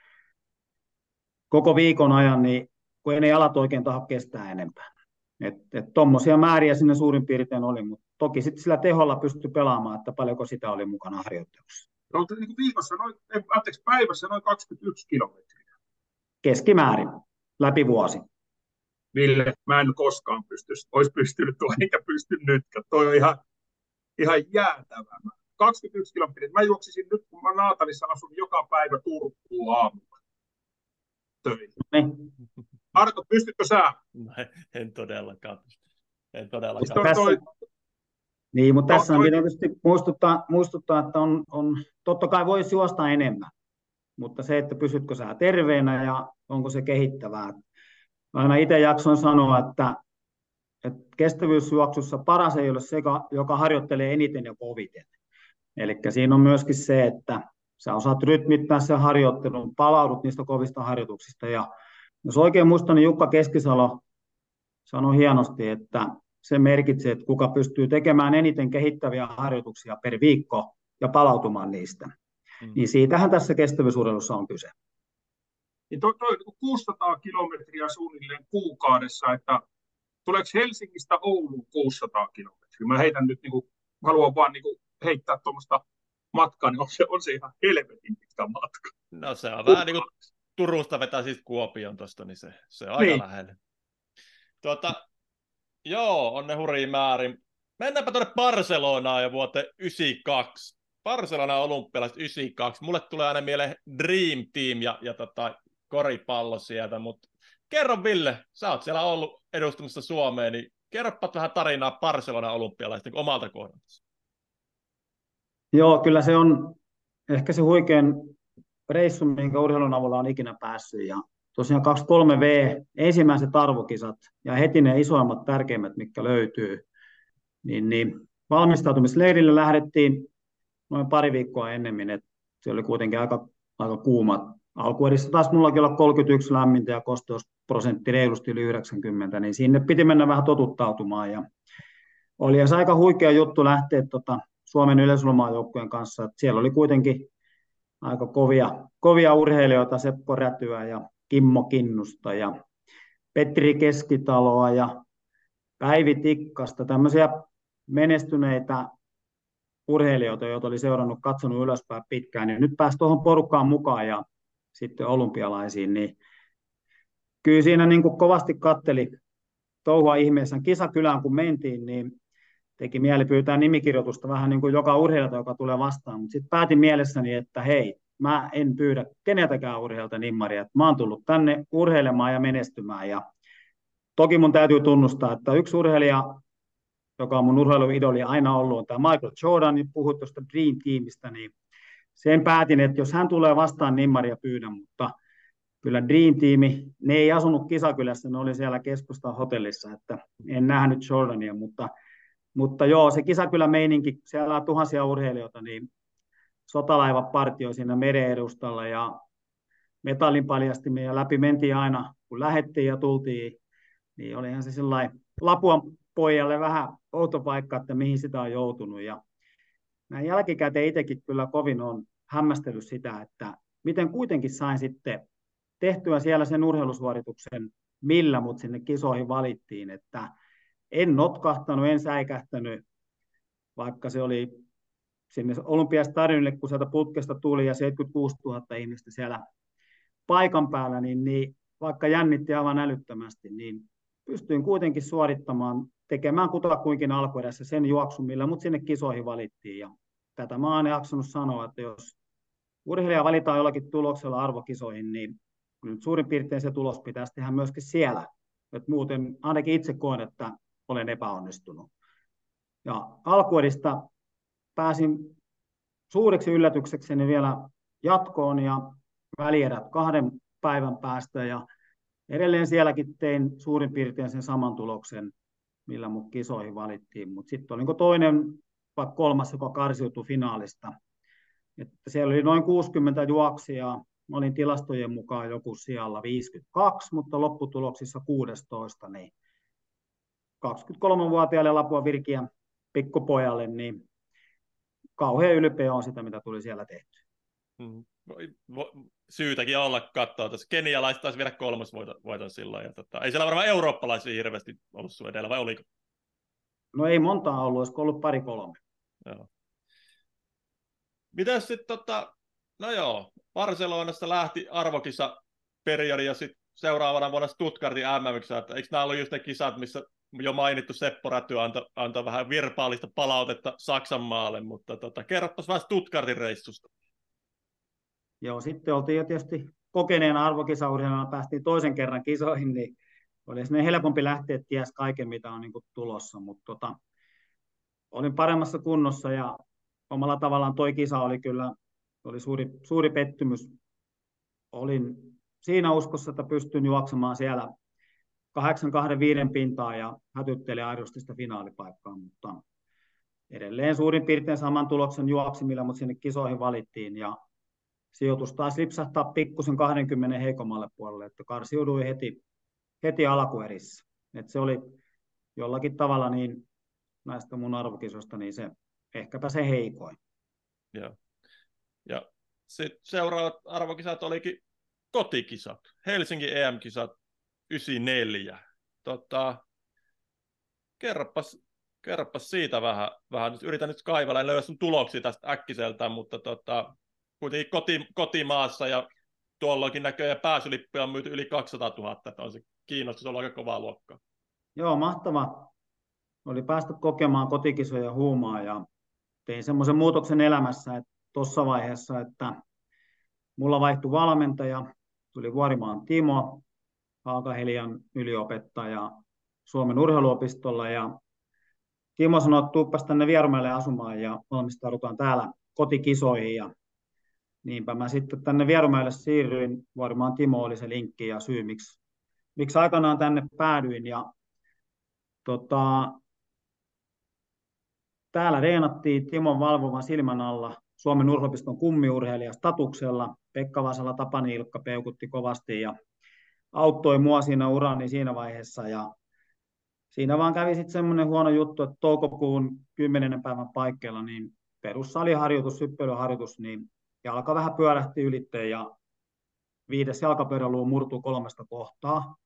koko viikon ajan, niin kun ei ne jalat oikein taho kestää enempää. Tuommoisia määriä sinne suurin piirtein oli, mutta toki sitten sillä teholla pystyi pelaamaan, että paljonko sitä oli mukana harjoittelussa. No, niin viikossa noin, anteeksi, päivässä noin 21 kilometriä. Keskimäärin, läpi vuosi. Ville, mä en koskaan pysty, olisi pystynyt tuo, enkä pysty nyt. Toi on ihan, ihan jäätävä. 21 kilometriä. Mä juoksisin nyt, kun mä Naatalissa asun joka päivä Turkuun aamulla töihin. Niin. Arto, pystytkö sä? No, en todellakaan En todellakaan. Tässä, toi... Niin, mutta tässä on tietysti muistuttaa, muistuttaa että on, on, totta kai voisi juosta enemmän, mutta se, että pysytkö sä terveenä ja onko se kehittävää. Aina itse jakson sanoa, että, että kestävyysjuoksussa paras ei ole se, joka harjoittelee eniten ja koviten. Eli siinä on myöskin se, että sä osaat rytmittää sen harjoittelun, palaudut niistä kovista harjoituksista ja jos oikein muistan, niin Jukka Keskisalo sanoi hienosti, että se merkitsee, että kuka pystyy tekemään eniten kehittäviä harjoituksia per viikko ja palautumaan niistä. Mm. Niin siitähän tässä kestävyysurheilussa on kyse. Niin toi, toi 600 kilometriä suunnilleen kuukaudessa, että tuleeko Helsingistä Ouluun 600 kilometriä? Mä heitän nyt, niin kuin, haluan vaan niin kuin, heittää tuommoista matkaa, niin on se, on se ihan helvetin pitkä matka. No se on vähän niin kuin Turusta vetää siis Kuopion tuosta, niin se, se on aika niin. lähellä. Tuota, joo, on ne hurjia määrin. Mennäänpä tuonne Barcelonaan ja vuoteen 92. Barcelona olympialaiset 92. Mulle tulee aina mieleen Dream Team ja, ja tota, koripallo sieltä, mutta kerro Ville, sä oot siellä ollut edustamassa Suomeen, niin kerropa vähän tarinaa Barcelona olympialaisten omalta kohdalta. Joo, kyllä se on ehkä se huikein reissu, minkä urheilun avulla on ikinä päässyt. Ja tosiaan 23V, ensimmäiset arvokisat ja heti ne isoimmat, tärkeimmät, mitkä löytyy, niin, niin valmistautumisleirille lähdettiin noin pari viikkoa ennemmin, että se oli kuitenkin aika, aika kuuma. Alkuedessä taas mullakin olla 31 lämmintä ja kosteusprosentti reilusti yli 90, niin sinne piti mennä vähän totuttautumaan. Ja oli se aika huikea juttu lähteä tota Suomen yleisulmaajoukkueen kanssa. Että siellä oli kuitenkin aika kovia, kovia urheilijoita, Seppo Rätyä ja Kimmo Kinnusta ja Petri Keskitaloa ja Päivi Tikkasta, tämmöisiä menestyneitä urheilijoita, joita oli seurannut, katsonut ylöspäin pitkään, niin nyt pääsi tuohon porukkaan mukaan ja sitten olympialaisiin, niin kyllä siinä niin kuin kovasti katteli touhua ihmeessä kisakylään, kun mentiin, niin teki mieli pyytää nimikirjoitusta vähän niin kuin joka urheilija, joka tulee vastaan, mutta sitten päätin mielessäni, että hei, mä en pyydä keneltäkään urheilta nimmaria, mä oon tullut tänne urheilemaan ja menestymään. Ja toki mun täytyy tunnustaa, että yksi urheilija, joka on mun urheiluidoli aina ollut, on tämä Michael Jordan, niin puhuit tuosta Dream Teamista, niin sen päätin, että jos hän tulee vastaan nimmaria pyydän, mutta kyllä Dream Teami, ne ei asunut kisakylässä, ne oli siellä keskustan hotellissa, että en nähnyt Jordania, mutta mutta joo, se meininki, siellä on tuhansia urheilijoita, niin sotalaiva partioi siinä meren edustalla ja metallin paljastimia ja läpi mentiin aina, kun lähettiin ja tultiin, niin olihan se sellainen Lapuan pojalle vähän outo paikka, että mihin sitä on joutunut. Ja näin jälkikäteen itsekin kyllä kovin on hämmästellyt sitä, että miten kuitenkin sain sitten tehtyä siellä sen urheilusuorituksen, millä mut sinne kisoihin valittiin, että en notkahtanut, en säikähtänyt, vaikka se oli sinne Olympiastadionille, kun sieltä putkesta tuli ja 76 000 ihmistä siellä paikan päällä, niin, niin vaikka jännitti aivan älyttömästi, niin pystyin kuitenkin suorittamaan, tekemään kutakuinkin alkuedessä sen juoksun, millä mut sinne kisoihin valittiin. Ja tätä mä oon jaksanut sanoa, että jos urheilija valitaan jollakin tuloksella arvokisoihin, niin nyt suurin piirtein se tulos pitäisi tehdä myöskin siellä. Et muuten ainakin itse koen, että olen epäonnistunut. Ja alkuedistä pääsin suureksi yllätyksekseni vielä jatkoon ja välierät kahden päivän päästä ja edelleen sielläkin tein suurin piirtein sen saman tuloksen, millä mut kisoihin valittiin, mutta sitten oli niin toinen vai kolmas, joka karsiutui finaalista. Että siellä oli noin 60 juoksijaa, mä olin tilastojen mukaan joku siellä 52, mutta lopputuloksissa 16, niin 23-vuotiaalle Lapua Virkiä pikkupojalle, niin kauhean ylpeä on sitä, mitä tuli siellä tehty. Mm. Syytäkin olla katsoa. Tässä kenialaiset taisi viedä kolmas voiton, voiton silloin. Ja tota, ei siellä varmaan eurooppalaisia hirveästi ollut sun edellä, vai oliko? No ei montaa ollut, olisiko ollut pari kolme. Joo. Mitäs sitten, tota, no joo, Barcelonasta lähti arvokisa periodi ja sitten seuraavana vuonna Stuttgartin mm eikö nämä ollut just ne kisat, missä jo mainittu Seppo Räty antoi, antoi vähän virpaalista palautetta Saksan maalle, mutta tota, kerropas vähän Stuttgartin reissusta. Joo, sitten oltiin jo tietysti kokeneen arvokisaurheilijana, päästiin toisen kerran kisoihin, niin oli sinne helpompi lähteä, että ties kaiken, mitä on niin tulossa, mutta tota, olin paremmassa kunnossa ja omalla tavallaan toi kisa oli kyllä oli suuri, suuri pettymys. Olin siinä uskossa, että pystyn juoksemaan siellä 8-2-5 pintaa ja hätytteli aidosti sitä finaalipaikkaa, mutta edelleen suurin piirtein saman tuloksen juoksimilla, mutta sinne kisoihin valittiin ja sijoitus taas lipsahtaa pikkusen 20 heikommalle puolelle, että karsiudui heti, heti alkuerissä. Et se oli jollakin tavalla niin näistä mun arvokisoista niin se ehkäpä se heikoin. Joo. Ja sitten seuraavat arvokisat olikin kotikisat, Helsinki EM-kisat 94. Tota, kerropas, kerropas siitä vähän, vähän. Nyt yritän nyt kaivella, en löydä sun tuloksia tästä äkkiseltä, mutta tota, kuitenkin koti, kotimaassa ja tuollakin näköjään pääsylippuja on myyty yli 200 000, että on se kiinnostus ollut aika kovaa luokkaa. Joo, mahtava. Oli päästä kokemaan kotikisoja huumaa ja tein semmoisen muutoksen elämässä, että tuossa vaiheessa, että mulla vaihtui valmentaja, tuli Vuorimaan Timo, Haakahelian yliopettaja Suomen urheiluopistolla ja Timo sanoi, että tuuppas tänne Vierumäelle asumaan ja valmistaudutaan täällä kotikisoihin ja niinpä mä sitten tänne Vierumäelle siirryin. Vuorimaan Timo oli se linkki ja syy, miksi, miksi aikanaan tänne päädyin ja tota, täällä reenattiin Timon valvovan silmän alla Suomen urheilupiston kummiurheilija statuksella. Pekka Vasala Tapani Ilkka peukutti kovasti ja auttoi mua siinä urani siinä vaiheessa. Ja siinä vaan kävi sitten semmoinen huono juttu, että toukokuun 10. päivän paikkeilla niin perussaliharjoitus, hyppelyharjoitus, niin jalka vähän pyörähti ylitteen ja viides jalkapyöräluu murtui kolmesta kohtaa.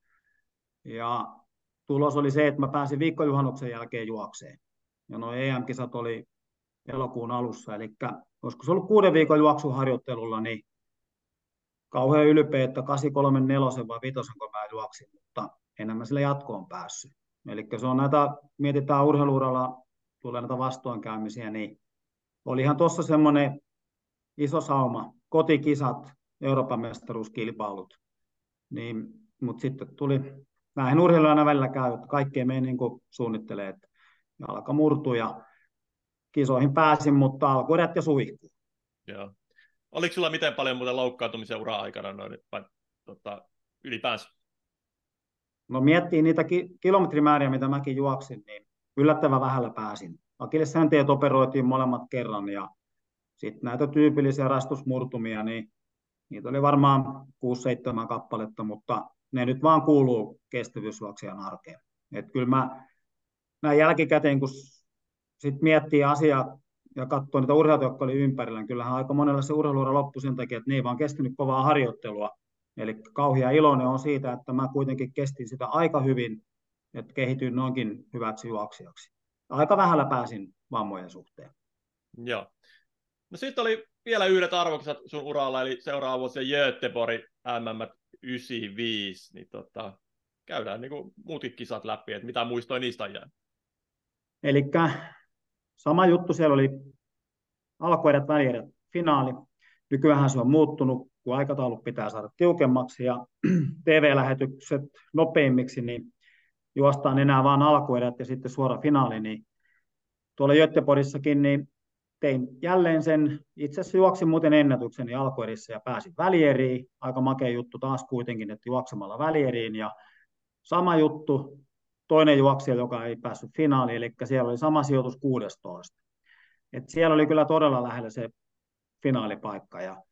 Ja tulos oli se, että mä pääsin viikkojuhannuksen jälkeen juokseen. Ja nuo EM-kisat oli elokuun alussa, eli olisiko se ollut kuuden viikon juoksuharjoittelulla, niin kauhean ylpeä, että 834 vai 5 kun mä juoksin, mutta enää mä jatkoon päässyt. Eli se on näitä, mietitään urheiluuralla, tulee näitä vastoinkäymisiä, niin olihan tuossa semmoinen iso sauma, kotikisat, Euroopan mestaruuskilpailut, niin, mutta sitten tuli, näihin urheilijoina välillä käy, että kaikkea me niin suunnittelee, että jalka murtui ja kisoihin pääsin, mutta alkuerät ja suihku. Joo. Oliko sulla miten paljon muuten loukkaantumisia ura aikana noin, vai, tota, ylipäänsä? No miettii niitä ki- kilometrimääriä, mitä mäkin juoksin, niin yllättävän vähällä pääsin. Akilleshänteet operoitiin molemmat kerran ja sitten näitä tyypillisiä rastusmurtumia, niin niitä oli varmaan 6-7 kappaletta, mutta ne nyt vaan kuuluu kestävyysjuoksijan arkeen. Et kyllä mä näin jälkikäteen, kun sit miettii asiaa ja katsoo niitä urheilijoita, jotka oli ympärillä, niin kyllähän aika monella se urheiluura loppui sen takia, että ne ei vaan kestänyt kovaa harjoittelua. Eli kauhia iloinen on siitä, että mä kuitenkin kestin sitä aika hyvin, että kehityin noinkin hyväksi juoksijaksi. Aika vähällä pääsin vammojen suhteen. Joo. No sitten oli vielä yhdet arvokisat sun uralla, eli seuraava vuosi Göteborg MM 95, niin tota, käydään niin muutkin kisat läpi, että mitä muistoja niistä on jäänyt. Eli sama juttu, siellä oli alkuerät, välierät, finaali. Nykyään se on muuttunut, kun aikataulut pitää saada tiukemmaksi ja TV-lähetykset nopeimmiksi, niin juostaan enää vain alkuerät ja sitten suora finaali, niin tuolla Göteborgissakin niin tein jälleen sen, itse asiassa juoksin muuten ennätykseni alkuerissä ja pääsin välieriin. Aika makea juttu taas kuitenkin, että juoksemalla välieriin ja sama juttu, toinen juoksija, joka ei päässyt finaaliin, eli siellä oli sama sijoitus 16. Et siellä oli kyllä todella lähellä se finaalipaikka ja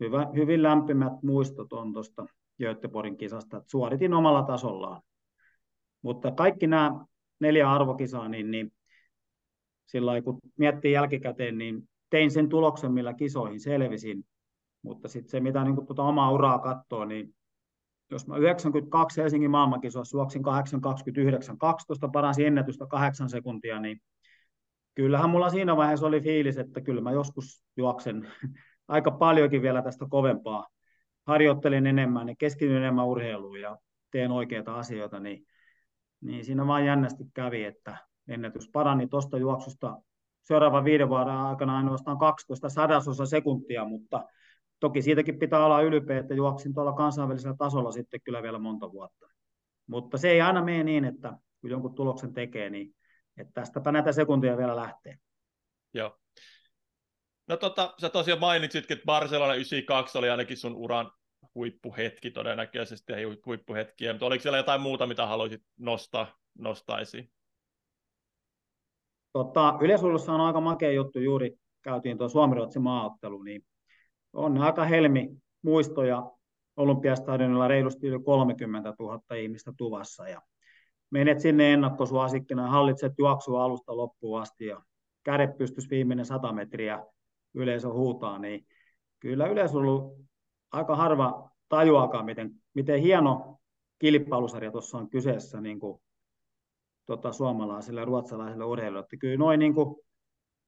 hyvä, hyvin lämpimät muistot on tuosta Göteborgin kisasta, että suoritin omalla tasollaan. Mutta kaikki nämä neljä arvokisaa, niin, niin sillä kun miettii jälkikäteen, niin tein sen tuloksen, millä kisoihin selvisin. Mutta sitten se, mitä niin tuota omaa uraa katsoo, niin jos mä 92 Helsingin maailmankisoissa juoksin 8.29, 12 paransi ennätystä 8 sekuntia, niin kyllähän mulla siinä vaiheessa oli fiilis, että kyllä mä joskus juoksen aika paljonkin vielä tästä kovempaa. Harjoittelin enemmän ja keskityin enemmän urheiluun ja teen oikeita asioita, niin, niin siinä vaan jännästi kävi, että ennätys parani tuosta juoksusta seuraavan viiden vuoden aikana ainoastaan 12 sadasosa sekuntia, mutta toki siitäkin pitää olla ylpeä, että juoksin tuolla kansainvälisellä tasolla sitten kyllä vielä monta vuotta. Mutta se ei aina mene niin, että kun jonkun tuloksen tekee, niin että tästäpä näitä sekuntia vielä lähtee. Joo. No tota, sä tosiaan mainitsitkin, että Barcelona 92 oli ainakin sun uran huippuhetki todennäköisesti, ei huippuhetkiä, mutta oliko siellä jotain muuta, mitä haluaisit nostaa, nostaa esiin? Tota, yleisurheilussa on aika makea juttu, juuri käytiin tuo Suomi-Ruotsin maaottelu, niin on aika helmi muistoja Olympiastadionilla reilusti yli 30 000 ihmistä tuvassa ja menet sinne ennakkosuosikkina hallitset juoksua alusta loppuun asti ja kädet pystys viimeinen 100 metriä yleisö huutaa, niin kyllä yleisö on ollut aika harva tajuakaan, miten, miten hieno kilpailusarja tuossa on kyseessä niin kuin, tota, suomalaisille ja ruotsalaisille urheilijoille. Kyllä noin niin kuin,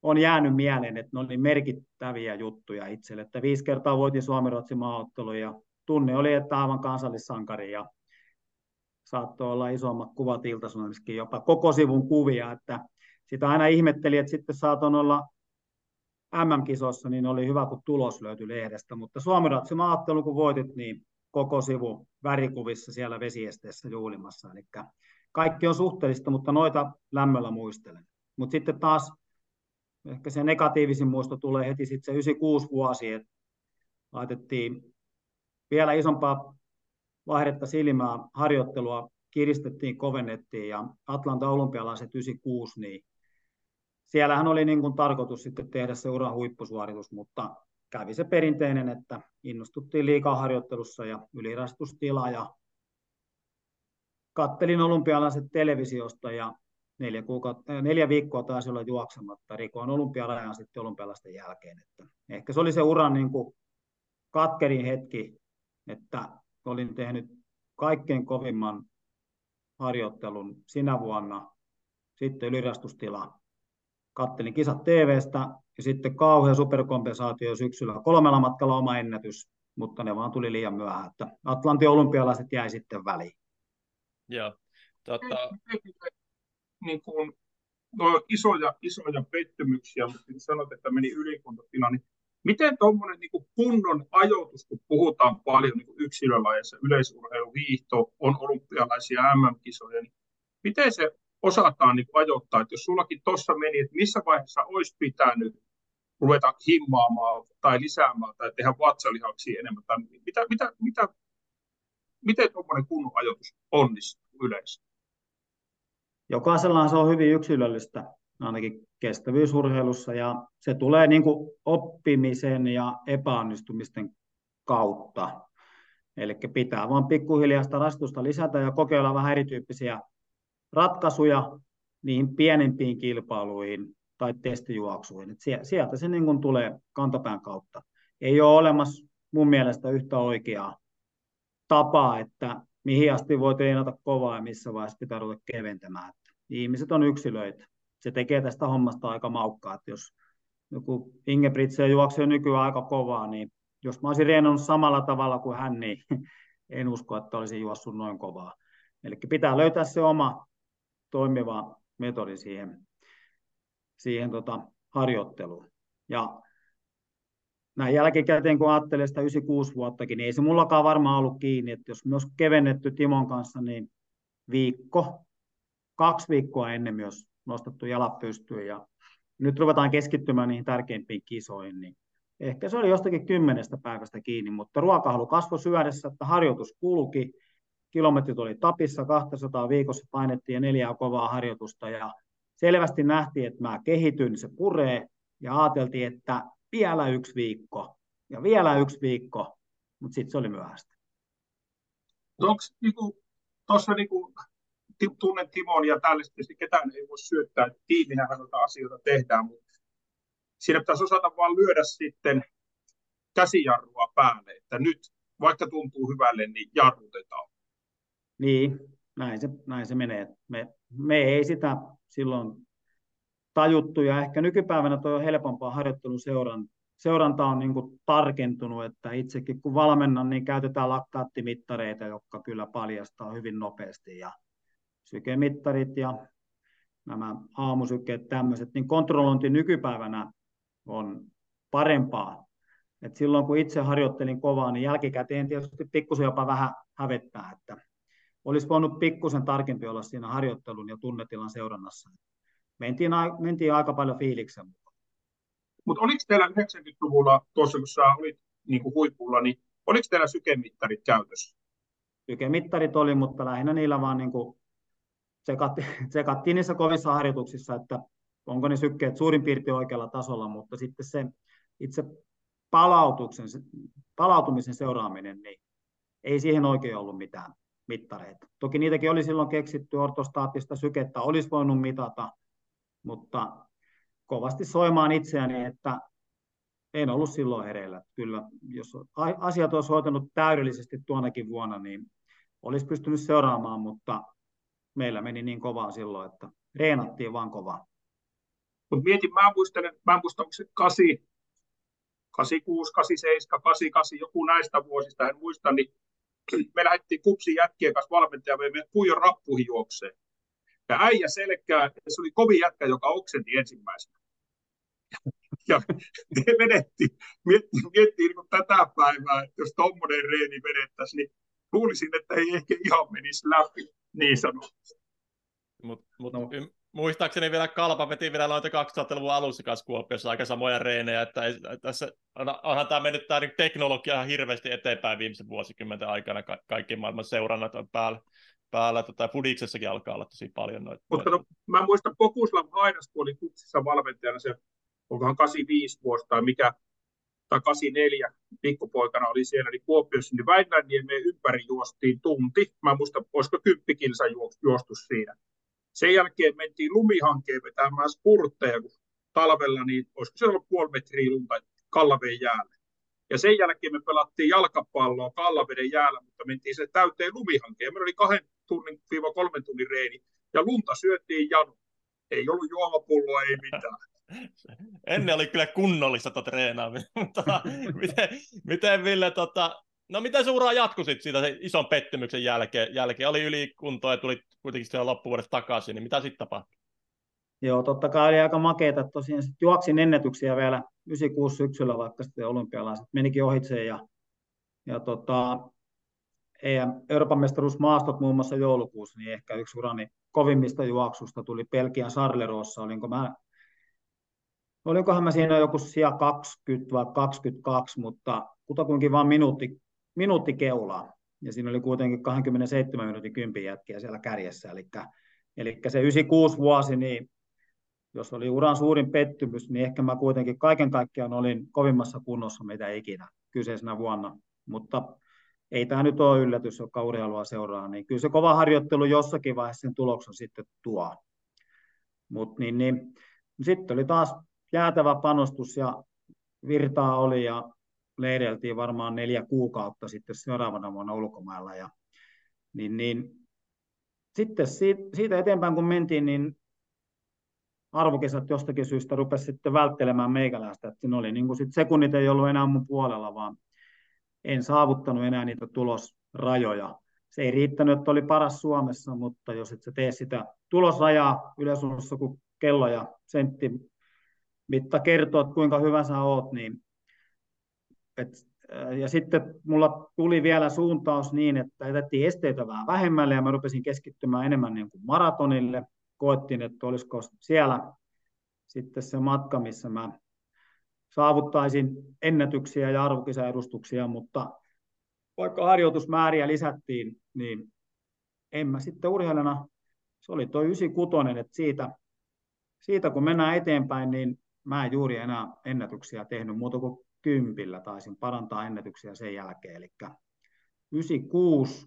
on jäänyt mieleen, että ne oli merkittäviä juttuja itselle. Että viisi kertaa voitin Suomi-Ruotsin maaottelu ja tunne oli, että aivan kansallissankari ja saattoi olla isommat kuvat ilta jopa koko sivun kuvia, että sitä aina ihmetteli, että sitten saatoin olla MM-kisossa, niin oli hyvä, kun tulos löytyi lehdestä, mutta Suomi-Ruotsin maaottelu, kun voitit, niin koko sivu värikuvissa siellä vesiesteessä juulimassa, eli kaikki on suhteellista, mutta noita lämmöllä muistelen. Mutta sitten taas ehkä se negatiivisin muisto tulee heti sitten se 96 vuosi, että laitettiin vielä isompaa vaihdetta silmää, harjoittelua kiristettiin, kovennettiin ja Atlanta olympialaiset 96, niin siellähän oli niin kuin tarkoitus sitten tehdä se uran huippusuoritus, mutta kävi se perinteinen, että innostuttiin liikaa harjoittelussa ja ylirastustila ja kattelin olympialaiset televisiosta ja neljä, kuukautta, äh, neljä viikkoa taisi olla juoksematta, rikoin olympiarajan sitten olympialaisten jälkeen. Että ehkä se oli se uran niin kuin katkerin hetki, että olin tehnyt kaikkein kovimman harjoittelun sinä vuonna, sitten ylirastustila. Kattelin kisat TVstä ja sitten kauhea superkompensaatio syksyllä kolmella matkalla oma ennätys, mutta ne vaan tuli liian myöhään, että Atlantin olympialaiset jäi sitten väliin. Joo. Tota... Niin kuin, no, isoja, isoja pettymyksiä, mutta kun sanot, että meni ylikuntotila, niin miten tuommoinen niin kunnon ajoitus, kun puhutaan paljon niin yksilölajeissa, yleisurheilu, viihto, on olympialaisia MM-kisoja, niin miten se osataan niin ajoittaa, että jos sullakin tuossa meni, että missä vaiheessa olisi pitänyt ruveta himmaamaan tai lisäämään tai tehdä vatsalihaksi enemmän, tai mitä, mitä, mitä, miten tuommoinen kunnon ajoitus onnistuu yleensä? Jokaisella se on hyvin yksilöllistä, ainakin kestävyysurheilussa, ja se tulee niin kuin oppimisen ja epäonnistumisten kautta. Eli pitää vain pikkuhiljaa sitä rastusta lisätä ja kokeilla vähän erityyppisiä ratkaisuja, niihin pienempiin kilpailuihin tai testijuoksuihin. Et sieltä se niin kuin tulee kantapään kautta. Ei ole olemassa mun mielestä yhtä oikeaa tapaa, että mihin asti voi treenata kovaa ja missä vaiheessa pitää ruveta keventämään. Ihmiset on yksilöitä. Se tekee tästä hommasta aika maukkaa, että jos joku Ingebrigtsen juoksee nykyään aika kovaa, niin jos mä olisin reenannut samalla tavalla kuin hän, niin en usko, että olisin juossut noin kovaa. Eli pitää löytää se oma toimiva metodi siihen, siihen tota, harjoitteluun. Ja näin jälkikäteen, kun ajattelee sitä 96 vuottakin, niin ei se mullakaan varmaan ollut kiinni, että jos myös kevennetty Timon kanssa, niin viikko, kaksi viikkoa ennen myös nostettu jalat pystyyn. Ja nyt ruvetaan keskittymään niihin tärkeimpiin kisoihin, niin ehkä se oli jostakin kymmenestä päivästä kiinni, mutta ruokahalu kasvoi syödessä, että harjoitus kulki, kilometrit oli tapissa, 200 viikossa painettiin ja neljää kovaa harjoitusta. Ja selvästi nähtiin, että mä kehityn, se puree. Ja ajateltiin, että vielä yksi viikko ja vielä yksi viikko, mutta sitten se oli myöhäistä. Onko niinku, tuossa niinku, tunnen Timon ja tällaista, ketään ei voi syöttää, että tiiminähän noita asioita tehdään, mutta siinä pitäisi osata vaan lyödä sitten käsijarrua päälle, että nyt vaikka tuntuu hyvälle, niin jarrutetaan. Niin, näin se, näin se menee. Me, me ei sitä silloin tajuttu ja ehkä nykypäivänä tuo on helpompaa harjoittelun seuran, seuranta on niin kuin tarkentunut, että itsekin kun valmennan, niin käytetään laktaattimittareita, jotka kyllä paljastaa hyvin nopeasti ja sykemittarit ja nämä aamusykkeet tämmöiset, niin kontrollointi nykypäivänä on parempaa. Et silloin kun itse harjoittelin kovaa, niin jälkikäteen tietysti pikkusen jopa vähän hävettää, että olisi voinut pikkusen tarkempi olla siinä harjoittelun ja tunnetilan seurannassa. Mentiin, mentiin aika paljon fiiliksen mukaan. Mutta oliko teillä 90-luvulla, tuossa kun sä olit niin kuin huipulla, niin oliko teillä sykemittarit käytössä? Sykemittarit oli, mutta lähinnä niillä vaan niin kuin tsekattiin, tsekattiin niissä kovissa harjoituksissa, että onko ne sykkeet suurin piirtein oikealla tasolla, mutta sitten se itse palautuksen, palautumisen seuraaminen, niin ei siihen oikein ollut mitään mittareita. Toki niitäkin oli silloin keksitty, ortostaattista sykettä olisi voinut mitata, mutta kovasti soimaan itseäni, että en ollut silloin hereillä. Kyllä, jos asiat olisi hoitanut täydellisesti tuonakin vuonna, niin olisi pystynyt seuraamaan, mutta meillä meni niin kovaa silloin, että reenattiin vaan kovaa. Mutta mietin, mä muistelen, mä muistan, onko se 8, 86, 87, 88, joku näistä vuosista, en muista, niin me lähdettiin kupsi jätkien kanssa valmentaja, me puijon rappuihin juokseen. Ja äijä selkää, se oli kovin jätkä, joka oksenti ensimmäisenä. Ja me vedettiin, miettii, miettii niin tätä päivää, että jos tuommoinen reeni vedettäisiin, niin luulisin, että ei ehkä ihan menisi läpi, niin sanotusti. Mutta mut, no muistaakseni vielä Kalpa veti vielä noita 2000-luvun alussa kanssa Kuopiossa aika samoja reenejä, että ei, tässä onhan tämä mennyt tämä teknologia ihan hirveästi eteenpäin viimeisen vuosikymmenten aikana, Ka- kaikki maailman seurannat on päällä, päällä tota, Fudiksessakin alkaa olla tosi paljon noita. Mutta no, mä muistan Pokuslav Hainas, kun oli kutsissa valmentajana se, onkohan 85 vuotta tai mikä, tai 84 pikkupoikana oli siellä, niin Kuopiossa, niin Väinäniemen ympäri juostiin tunti. Mä muistan, olisiko kymppikilsa juostu siinä sen jälkeen mentiin lumihankeen vetämään spurtteja, kun talvella, niin olisiko se ollut puoli metriä lunta Kallaveen jäällä. Ja sen jälkeen me pelattiin jalkapalloa Kallaveden jäällä, mutta mentiin se täyteen lumihankeen. Meillä oli kahden tunnin viiva kolmen tunnin reeni, ja lunta syötiin janu. Ei ollut juomapulloa, ei mitään. Ennen oli kyllä kunnollista tuota treenaamista, mutta miten, miten Ville, tota, No mitä se ura jatkui sit siitä se ison pettymyksen jälkeen? jälkeen? Oli ylikuntoa ja tuli kuitenkin siellä loppuvuodesta takaisin, niin mitä sitten tapahtui? Joo, totta kai oli aika makeeta. Tosiaan sit juoksin ennätyksiä vielä 96 syksyllä, vaikka sitten olympialaiset menikin ohitse. Ja, ja tota, Euroopan mestaruusmaastot muun muassa joulukuussa, niin ehkä yksi urani kovimmista juoksusta tuli Pelkian Sarlerossa. Olinko mä, olinkohan mä siinä joku sija 20 vai 22, mutta kutakuinkin vain minuutti minuutti keulaa. Ja siinä oli kuitenkin 27 minuutin kympin jätkiä siellä kärjessä. Eli, eli se 96 vuosi, niin jos oli uran suurin pettymys, niin ehkä mä kuitenkin kaiken kaikkiaan olin kovimmassa kunnossa mitä ikinä kyseisenä vuonna. Mutta ei tämä nyt ole yllätys, joka urheilua seuraa, niin kyllä se kova harjoittelu jossakin vaiheessa sen tuloksen sitten tuo. Mut niin, niin, sitten oli taas jäätävä panostus ja virtaa oli ja leireiltiin varmaan neljä kuukautta sitten seuraavana vuonna ulkomailla. Ja, niin, niin, sitten siitä, siitä eteenpäin kun mentiin, niin arvokisat jostakin syystä rupesi sitten välttelemään meikäläistä. Että oli niin kuin sit sekunnit ei ollut enää mun puolella, vaan en saavuttanut enää niitä tulosrajoja. Se ei riittänyt, että oli paras Suomessa, mutta jos et sä tee sitä tulosrajaa yleisössä, kun kello ja sentti mitta kertoo, että kuinka hyvä sä oot, niin et, ja sitten mulla tuli vielä suuntaus niin, että jätettiin esteitä vähän vähemmälle ja mä rupesin keskittymään enemmän niin kuin maratonille. Koettiin, että olisiko siellä sitten se matka, missä mä saavuttaisin ennätyksiä ja arvokisaedustuksia, mutta vaikka harjoitusmääriä lisättiin, niin en mä sitten urheilijana, se oli tuo 96, että siitä, siitä kun mennään eteenpäin, niin mä en juuri enää ennätyksiä tehnyt muuta kuin kympillä, taisin parantaa ennätyksiä sen jälkeen, eli 96,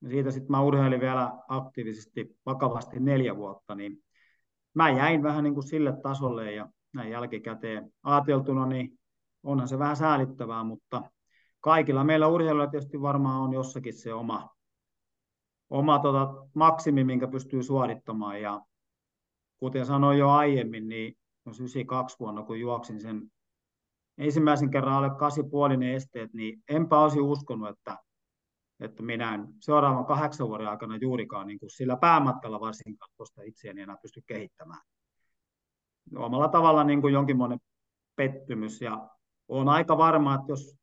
ja siitä sitten mä urheilin vielä aktiivisesti vakavasti neljä vuotta, niin mä jäin vähän niin kuin sille tasolle ja näin jälkikäteen ajateltuna, niin onhan se vähän säälittävää, mutta kaikilla meillä urheilijoilla tietysti varmaan on jossakin se oma, oma tota, maksimi, minkä pystyy suorittamaan. Ja kuten sanoin jo aiemmin, niin 92 vuonna, kun juoksin sen ensimmäisen kerran alle 8,5 esteet, niin enpä olisi uskonut, että, että minä en seuraavan kahdeksan vuoden aikana juurikaan niin kuin sillä päämatkalla varsinkaan tuosta itseäni enää pysty kehittämään omalla tavalla niin kuin jonkinmoinen pettymys. Ja olen aika varma, että jos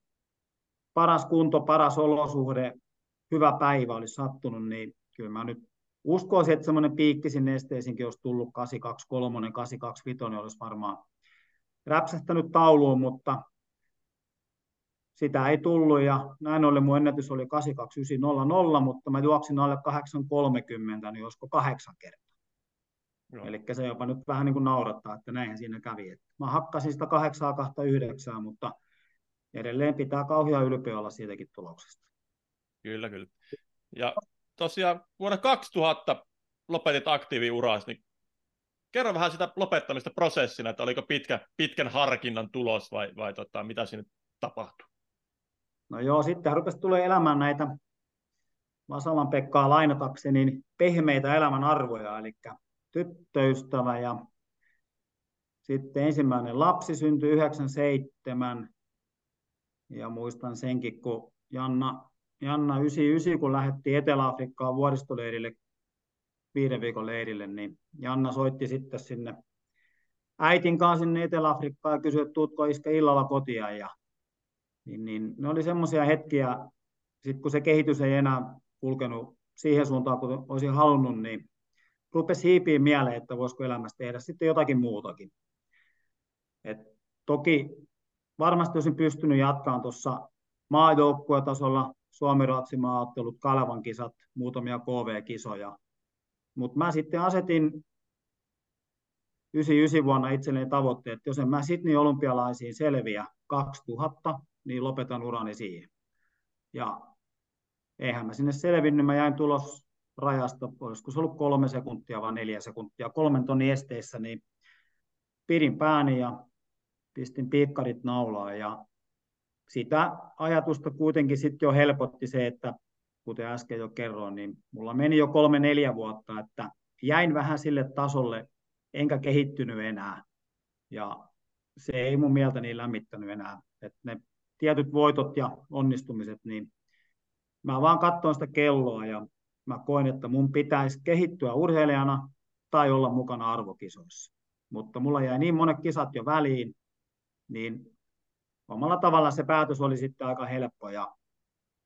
paras kunto, paras olosuhde, hyvä päivä olisi sattunut, niin kyllä mä nyt uskoisin, että semmoinen piikki sinne esteisiinkin olisi tullut 823, 825 olisi varmaan räpsähtänyt tauluun, mutta sitä ei tullut ja näin ollen mun ennätys oli 82900, mutta mä juoksin alle 830, niin olisiko kahdeksan kertaa. Eli se jopa nyt vähän niin kuin naurattaa, että näinhän siinä kävi. Et mä hakkasin sitä 829, mutta edelleen pitää kauhean ylpeä olla siitäkin tuloksesta. Kyllä, kyllä. Ja tosiaan vuonna 2000 lopetit aktiiviuras, niin kerro vähän sitä lopettamista prosessina, että oliko pitkä, pitkän harkinnan tulos vai, vai tota, mitä siinä tapahtui? No joo, sitten rupesi tulee elämään näitä Vasalan Pekkaa lainatakseni niin pehmeitä elämän arvoja, eli tyttöystävä ja sitten ensimmäinen lapsi syntyi 97 ja muistan senkin, kun Janna, Janna 99, kun lähdettiin Etelä-Afrikkaan vuoristoleirille, viiden viikon leirille, niin Janna soitti sitten sinne äitin kanssa sinne Etelä-Afrikkaan ja kysyi, että tuutko iskä illalla kotia. Ja, niin, niin, ne oli semmoisia hetkiä, sit kun se kehitys ei enää kulkenut siihen suuntaan, kun olisin halunnut, niin rupesi hiipiä mieleen, että voisiko elämässä tehdä sitten jotakin muutakin. Et toki varmasti olisin pystynyt jatkamaan tuossa maajoukkuetasolla Suomi-Ruotsi maaottelut, Kalevan kisat, muutamia KV-kisoja. Mutta mä sitten asetin 99 vuonna itselleni tavoitteet, että jos en mä Sydney olympialaisiin selviä 2000, niin lopetan urani siihen. Ja eihän mä sinne selvinnyt, mä jäin tulos rajasta, olisiko se ollut kolme sekuntia vai neljä sekuntia, kolmen tonnin esteissä, niin pidin pääni ja pistin piikkarit naulaan ja sitä ajatusta kuitenkin sitten jo helpotti se, että kuten äsken jo kerroin, niin mulla meni jo kolme neljä vuotta, että jäin vähän sille tasolle, enkä kehittynyt enää. Ja se ei mun mieltä niin lämmittänyt enää. Että ne tietyt voitot ja onnistumiset, niin mä vaan katsoin sitä kelloa ja mä koin, että mun pitäisi kehittyä urheilijana tai olla mukana arvokisoissa. Mutta mulla jäi niin monet kisat jo väliin, niin omalla tavalla se päätös oli sitten aika helppo. Ja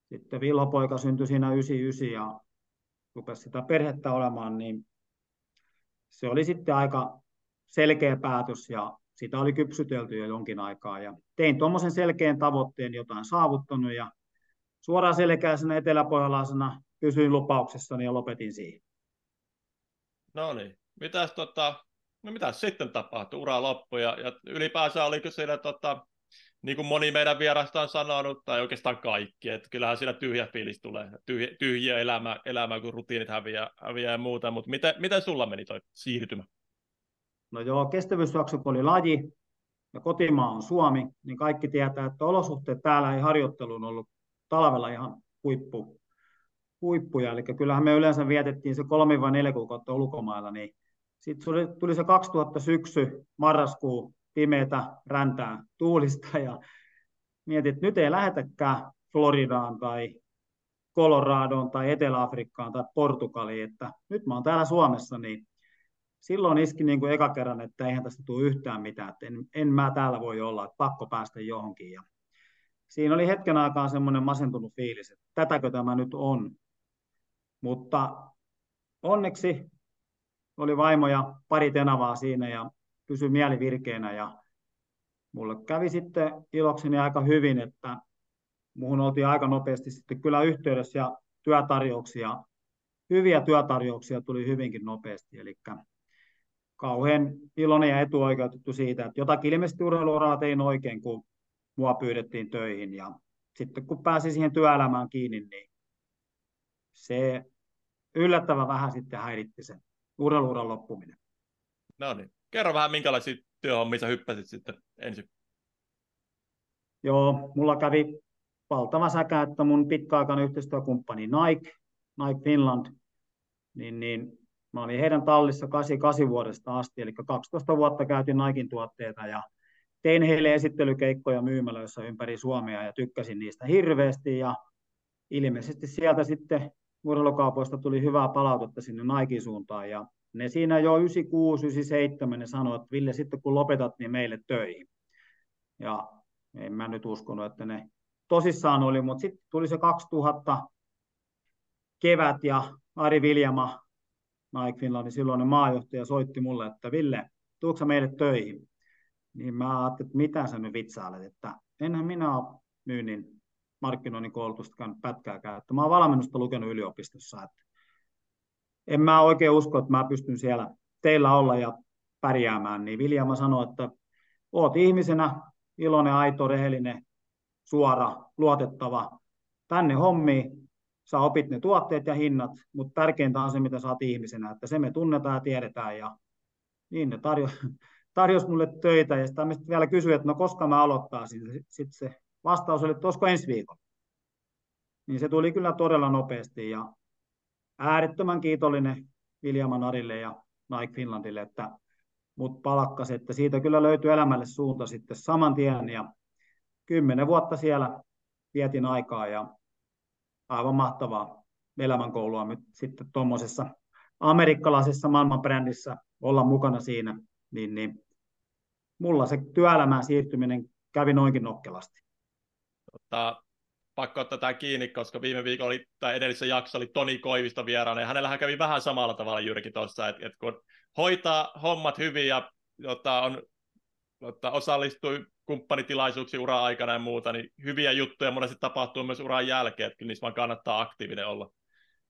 sitten Vilho-poika syntyi siinä 99 ja rupesi sitä perhettä olemaan, niin se oli sitten aika selkeä päätös ja sitä oli kypsytelty jo jonkin aikaa. Ja tein tuommoisen selkeän tavoitteen, jotain saavuttanut ja suoraan selkeäisenä eteläpohjalaisena pysyin lupauksessani ja lopetin siihen. No niin. Mitäs, tota, no mitäs sitten tapahtui? Ura loppui ja, ja ylipäänsä oliko siellä, tota, niin kuin moni meidän vierasta on sanonut, tai oikeastaan kaikki, että kyllähän siinä tyhjä fiilis tulee, tyhjä, tyhjä elämä, elämä, kun rutiinit häviää, häviää ja muuta, mutta miten, miten sulla meni toi siirtymä? No joo, kestävyysjuoksu oli laji ja kotimaa on Suomi, niin kaikki tietää, että olosuhteet täällä ei harjoitteluun ollut talvella ihan huippu, huippuja. Eli kyllähän me yleensä vietettiin se kolme vai neljä kuukautta ulkomailla, niin sitten tuli, se 2000 syksy, marraskuu, pimeätä, räntää, tuulista ja mietit, että nyt ei lähetäkään Floridaan tai Coloradoon tai Etelä-Afrikkaan tai Portugaliin, että nyt mä oon täällä Suomessa, niin silloin iski niin kuin eka kerran, että eihän tästä tule yhtään mitään, että en, en mä täällä voi olla, että pakko päästä johonkin. Ja siinä oli hetken aikaa semmoinen masentunut fiilis, että tätäkö tämä nyt on. Mutta onneksi oli vaimo ja pari tenavaa siinä ja pysyi mieli virkeänä ja mulle kävi sitten ilokseni aika hyvin, että muuhun oltiin aika nopeasti sitten kyllä yhteydessä ja työtarjouksia, hyviä työtarjouksia tuli hyvinkin nopeasti, eli kauhean iloinen ja etuoikeutettu siitä, että jotakin ilmeisesti urheiluuralla tein oikein, kun mua pyydettiin töihin. Ja sitten kun pääsin siihen työelämään kiinni, niin se yllättävän vähän sitten häiritti se urheiluuran loppuminen. No niin. Kerro vähän, minkälaisia työhommia sä hyppäsit sitten ensin? Joo, mulla kävi valtava säkä, että mun pitkäaikainen yhteistyökumppani Nike, Nike Finland, niin, niin mä olin heidän tallissa 88 vuodesta asti, eli 12 vuotta käytin Naikin tuotteita ja tein heille esittelykeikkoja myymälöissä ympäri Suomea ja tykkäsin niistä hirveästi ja ilmeisesti sieltä sitten urheilukaupoista tuli hyvää palautetta sinne Naikin suuntaan ja ne siinä jo 96, 97 ne sanoi, että Ville sitten kun lopetat, niin meille töihin. Ja en mä nyt uskonut, että ne tosissaan oli, mutta sitten tuli se 2000 kevät ja Ari Viljama, Nike Finlandin silloinen maajohtaja, soitti mulle, että Ville, tuutko meille töihin? Niin mä ajattelin, että mitä sä nyt vitsailet, että enhän minä ole myynnin markkinoinnin koulutusta käynyt pätkääkään, että mä oon valmennusta lukenut yliopistossa, että en mä oikein usko, että mä pystyn siellä teillä olla ja pärjäämään, niin Viljama sanoi, että oot ihmisenä iloinen, aito, rehellinen, suora, luotettava. Tänne hommi, sä opit ne tuotteet ja hinnat, mutta tärkeintä on se, mitä saat ihmisenä, että se me tunnetaan ja tiedetään. Ja niin ne tarjo, tarjosi mulle töitä ja sitten vielä kysyi, että no koska mä aloittaisin. Sitten se vastaus oli, että olisiko ensi viikon. Niin se tuli kyllä todella nopeasti ja äärettömän kiitollinen Viljaman Arille ja Nike Finlandille, että mut palkkasi, että siitä kyllä löytyi elämälle suunta sitten saman tien ja kymmenen vuotta siellä vietin aikaa ja aivan mahtavaa elämänkoulua nyt sitten tuommoisessa amerikkalaisessa maailmanbrändissä olla mukana siinä, niin, niin mulla se työelämään siirtyminen kävi noinkin nokkelasti. Tota, pakko ottaa tämä kiinni, koska viime viikolla oli, tai edellisessä jaksossa oli Toni Koivisto vieraana, ja hänellähän kävi vähän samalla tavalla juurikin tuossa, että, että kun hoitaa hommat hyvin ja jota on, jota osallistui kumppanitilaisuuksiin ura aikana ja muuta, niin hyviä juttuja monesti tapahtuu myös uran jälkeen, että niissä vaan kannattaa aktiivinen olla.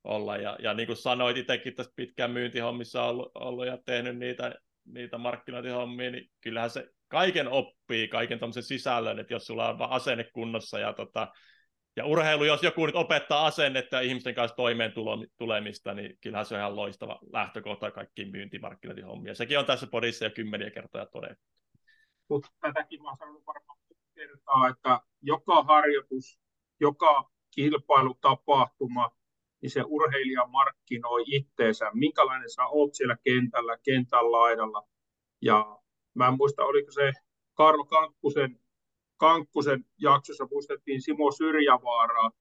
olla. Ja, ja niin kuin sanoit itsekin tässä pitkään myyntihommissa ollut, ollut ja tehnyt niitä, niitä markkinointihommia, niin kyllähän se kaiken oppii, kaiken tämmöisen sisällön, että jos sulla on vaan asenne kunnossa ja tota, ja urheilu, jos joku nyt opettaa asennetta ja ihmisten kanssa toimeen tulemista, niin kyllähän se on ihan loistava lähtökohta kaikkiin myyntimarkkinointihommia. Sekin on tässä podissa jo kymmeniä kertoja todettu. Mutta tätäkin mä sanon varmaan kertaa, että joka harjoitus, joka kilpailutapahtuma, niin se urheilija markkinoi itteensä, minkälainen sä oot siellä kentällä, kentän laidalla. Ja mä en muista, oliko se Karlo Kankkusen Kankkusen jaksossa muistettiin Simo Syrjävaaraa,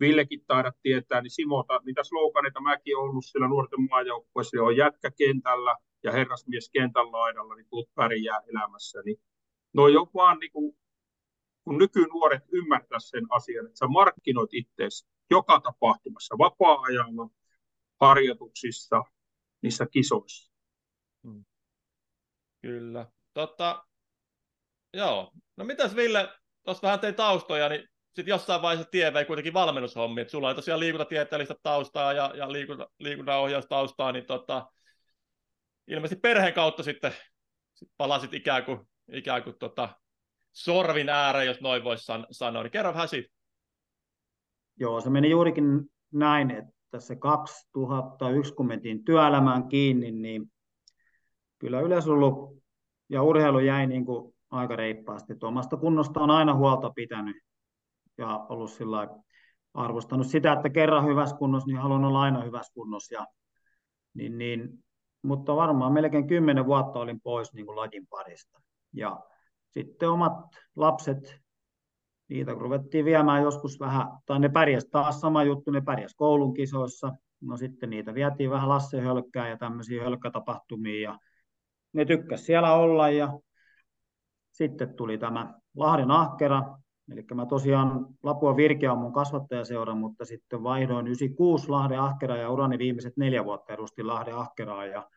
Villekin taidat tietää, niin Simota, niitä sloganeita mäkin ollut siellä nuorten maajoukkueessa, on jätkä kentällä ja herrasmies kentän laidalla, niin tuut pärjää elämässä. Niin no on vaan niin kuin, kun nykynuoret ymmärtää sen asian, että sä markkinoit itseäsi joka tapahtumassa, vapaa-ajalla, harjoituksissa, niissä kisoissa. Hmm. Kyllä. Totta, Joo. No mitäs Ville, tuossa vähän tein taustoja, niin sitten jossain vaiheessa tie vei kuitenkin valmennushommi, että sulla on tosiaan liikuntatieteellistä taustaa ja, ja liikunta, liikunnanohjaustaustaa, niin tota, ilmeisesti perheen kautta sitten sit palasit ikään kuin, ikään kuin tota, sorvin ääreen, jos noin voisi san- sanoa, niin kerro vähän siitä. Joo, se meni juurikin näin, että se 2001, kun mentiin työelämään kiinni, niin kyllä yleisurheilu ja urheilu jäi niin kuin aika reippaasti. Omasta kunnosta on aina huolta pitänyt ja ollut sillä arvostanut sitä, että kerran hyvässä kunnossa, niin haluan olla aina hyvässä kunnossa. Ja, niin, niin, mutta varmaan melkein kymmenen vuotta olin pois niin kuin lajin parista. Ja sitten omat lapset, niitä ruvettiin viemään joskus vähän, tai ne pärjäs taas sama juttu, ne pärjäs koulun kisoissa. No sitten niitä vietiin vähän Lasse Hölkkää ja tämmöisiä hölkkätapahtumia ja ne tykkäs siellä olla ja sitten tuli tämä Lahden Ahkera, eli mä tosiaan Lapua Virkeä on mun kasvattajaseura, mutta sitten vaihdoin 96 Lahden Ahkera ja urani viimeiset neljä vuotta edustin Lahden Ahkeraa. Ja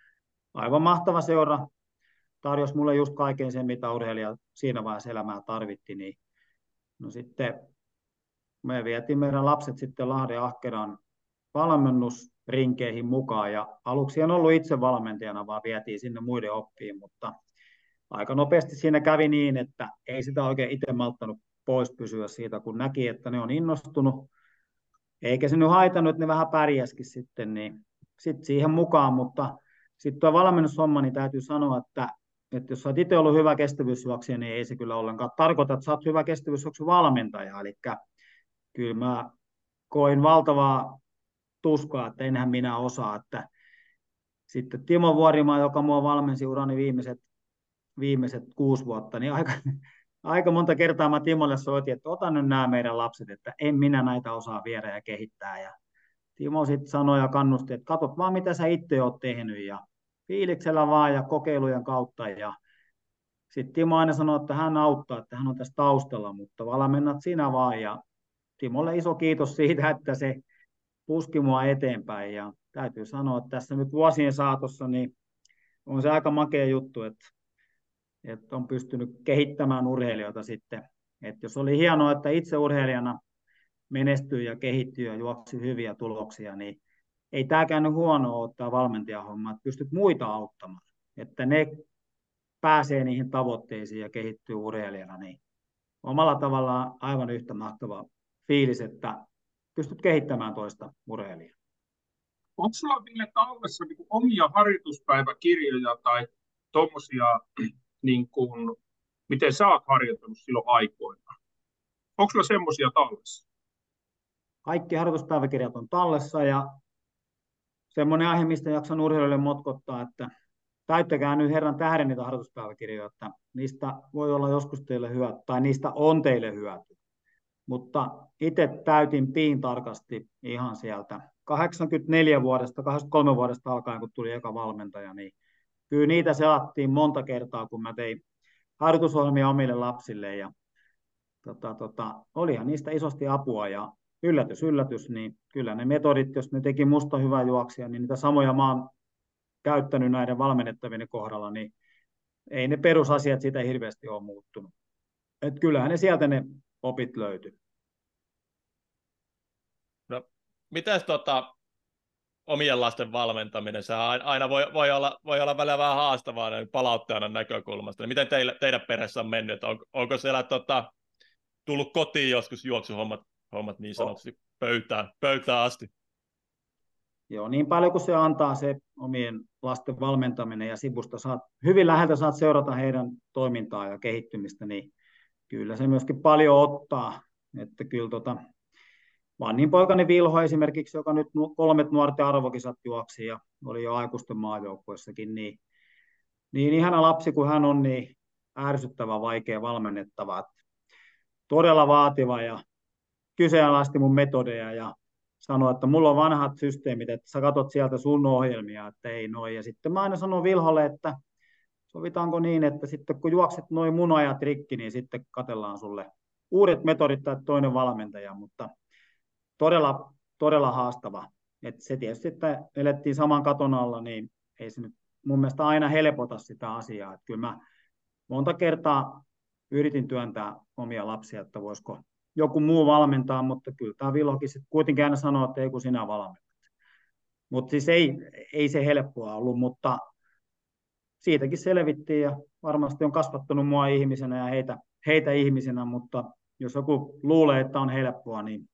aivan mahtava seura, tarjosi mulle just kaiken sen, mitä urheilija siinä vaiheessa elämää tarvitti, niin no sitten me vietiin meidän lapset sitten Lahden Ahkeran valmennusrinkeihin mukaan. Ja aluksi en ollut itse valmentajana, vaan vietiin sinne muiden oppiin, mutta aika nopeasti siinä kävi niin, että ei sitä oikein itse malttanut pois pysyä siitä, kun näki, että ne on innostunut, eikä se nyt haitannut, että ne vähän pärjäskin sitten, niin sitten siihen mukaan, mutta sitten tuo valmennushomma, niin täytyy sanoa, että, että jos olet itse ollut hyvä kestävyysjuoksija, niin ei se kyllä ollenkaan tarkoita, että olet hyvä kestävyysjuoksu valmentaja, eli kyllä mä koin valtavaa tuskaa, että enhän minä osaa, että sitten Timo Vuorimaa, joka mua valmensi urani viimeiset viimeiset kuusi vuotta, niin aika, aika monta kertaa mä Timolle soitin, että ota nyt nämä meidän lapset, että en minä näitä osaa viedä ja kehittää. Ja Timo sitten sanoi ja kannusti, että katsot vaan mitä sä itse oot tehnyt ja fiiliksellä vaan ja kokeilujen kautta. Ja sitten Timo aina sanoi, että hän auttaa, että hän on tässä taustalla, mutta valmennat sinä vaan. Ja Timolle iso kiitos siitä, että se puski mua eteenpäin. Ja täytyy sanoa, että tässä nyt vuosien saatossa niin on se aika makea juttu, että että on pystynyt kehittämään urheilijoita sitten. Että jos oli hienoa, että itse urheilijana menestyy ja kehittyy ja juoksi hyviä tuloksia, niin ei tämä käynyt huonoa ottaa valmentajahomma, että pystyt muita auttamaan, että ne pääsee niihin tavoitteisiin ja kehittyy urheilijana, niin omalla tavallaan aivan yhtä mahtava fiilis, että pystyt kehittämään toista urheilijaa. Onko sulla vielä tallessa niin omia harjoituspäiväkirjoja tai tuommoisia niin kuin, miten sä oot harjoittanut silloin aikoina? Onko sulla semmoisia tallessa? Kaikki harjoituspäiväkirjat on tallessa ja semmoinen aihe, mistä jaksan urheilijoille motkottaa, että täyttäkää nyt herran tähden niitä harjoituspäiväkirjoja, että niistä voi olla joskus teille hyvä, tai niistä on teille hyöty. Mutta itse täytin piin tarkasti ihan sieltä 84 vuodesta, 83 vuodesta alkaen, kun tuli eka valmentaja, niin kyllä niitä selattiin monta kertaa, kun mä tein harjoitusohjelmia omille lapsille ja tota, tota, olihan niistä isosti apua ja yllätys, yllätys, niin kyllä ne metodit, jos ne teki musta hyvää juoksia, niin niitä samoja mä oon käyttänyt näiden valmennettavien kohdalla, niin ei ne perusasiat siitä hirveästi ole muuttunut. Et kyllähän ne sieltä ne opit löytyy. No, mitäs tota, omien lasten valmentaminen, se aina voi, voi, olla, voi olla välillä vähän haastavaa palauttajana näkökulmasta. Miten teille, teidän perheessä on mennyt? On, onko siellä tota, tullut kotiin joskus juoksuhommat hommat niin sanotusti pöytään, pöytään asti? Joo, niin paljon kuin se antaa se omien lasten valmentaminen ja sivusta saat, hyvin läheltä saat seurata heidän toimintaa ja kehittymistä, niin kyllä se myöskin paljon ottaa. Että kyllä tota, vanhin poikani Vilho esimerkiksi, joka nyt kolmet nuorten arvokisat juoksi ja oli jo aikuisten maajoukkuessakin, niin, niin ihana lapsi kuin hän on, niin ärsyttävä, vaikea valmennettava. Todella vaativa ja kyseenalaisti mun metodeja ja sanoi, että mulla on vanhat systeemit, että sä katot sieltä sun ohjelmia, että ei noin. Ja sitten mä aina sanon Vilholle, että sovitaanko niin, että sitten kun juokset noin mun ajat rikki, niin sitten katellaan sulle uudet metodit tai toinen valmentaja, mutta todella, todella haastava. Et se tietysti, että elettiin saman katon alla, niin ei se nyt mun mielestä aina helpota sitä asiaa. Et kyllä mä monta kertaa yritin työntää omia lapsia, että voisiko joku muu valmentaa, mutta kyllä tämä Vilokin sitten kuitenkin aina sanoo, että ei kun sinä valmennat. Mutta siis ei, ei se helppoa ollut, mutta siitäkin selvittiin ja varmasti on kasvattanut mua ihmisenä ja heitä, heitä ihmisenä, mutta jos joku luulee, että on helppoa, niin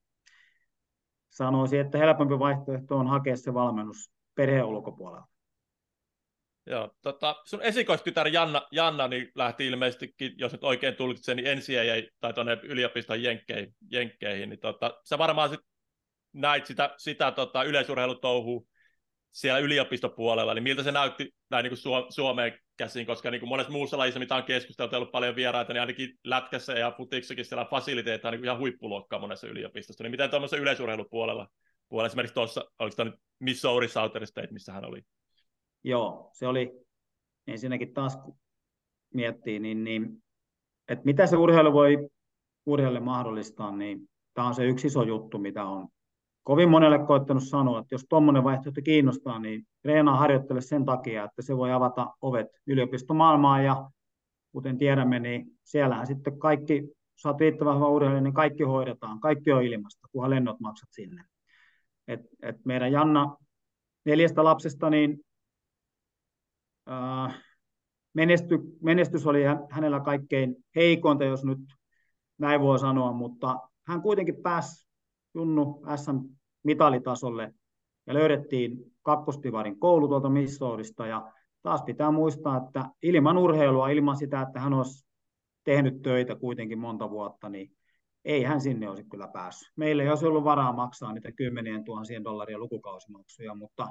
sanoisin, että helpompi vaihtoehto on hakea se valmennus perheen ulkopuolella. Joo, tota, sun esikoistytär Janna, Janna niin lähti ilmeisestikin, jos nyt oikein tulkitsen, niin NCAA tai tuonne yliopiston jenkkeihin, jenkkeihin niin tota, sä varmaan sit näit sitä, sitä tota, yleisurheilutouhua siellä yliopistopuolella, niin miltä se näytti näin niin kuin Suomeen käsin, koska niin kuin monessa muussa lajissa, mitä on keskusteltu, ollut paljon vieraita, niin ainakin lätkässä ja futiksakin siellä fasiliteetti on niin ihan huippuluokkaa monessa yliopistossa. Niin miten tuommoisessa yleisurheilupuolella, puolella, esimerkiksi tuossa, oliko tämä nyt Missouri Southern State, missä hän oli? Joo, se oli ensinnäkin taas kun miettii, niin, niin että mitä se urheilu voi urheilijalle mahdollistaa, niin tämä on se yksi iso juttu, mitä on kovin monelle koittanut sanoa, että jos tuommoinen vaihtoehto kiinnostaa, niin treenaa harjoittele sen takia, että se voi avata ovet yliopistomaailmaan ja kuten tiedämme, niin siellähän sitten kaikki, oot riittävän hyvä urheilija, niin kaikki hoidetaan, kaikki on ilmasta, kunhan lennot maksat sinne. Et, et meidän Janna neljästä lapsesta, niin äh, menesty, menestys oli hänellä kaikkein heikointa, jos nyt näin voi sanoa, mutta hän kuitenkin pääsi Junnu SM-mitalitasolle ja löydettiin kakkostivarin koulu tuolta Missourista ja taas pitää muistaa, että ilman urheilua, ilman sitä, että hän olisi tehnyt töitä kuitenkin monta vuotta, niin ei hän sinne olisi kyllä päässyt. Meillä ei olisi ollut varaa maksaa niitä kymmenien tuhansien dollaria lukukausimaksuja, mutta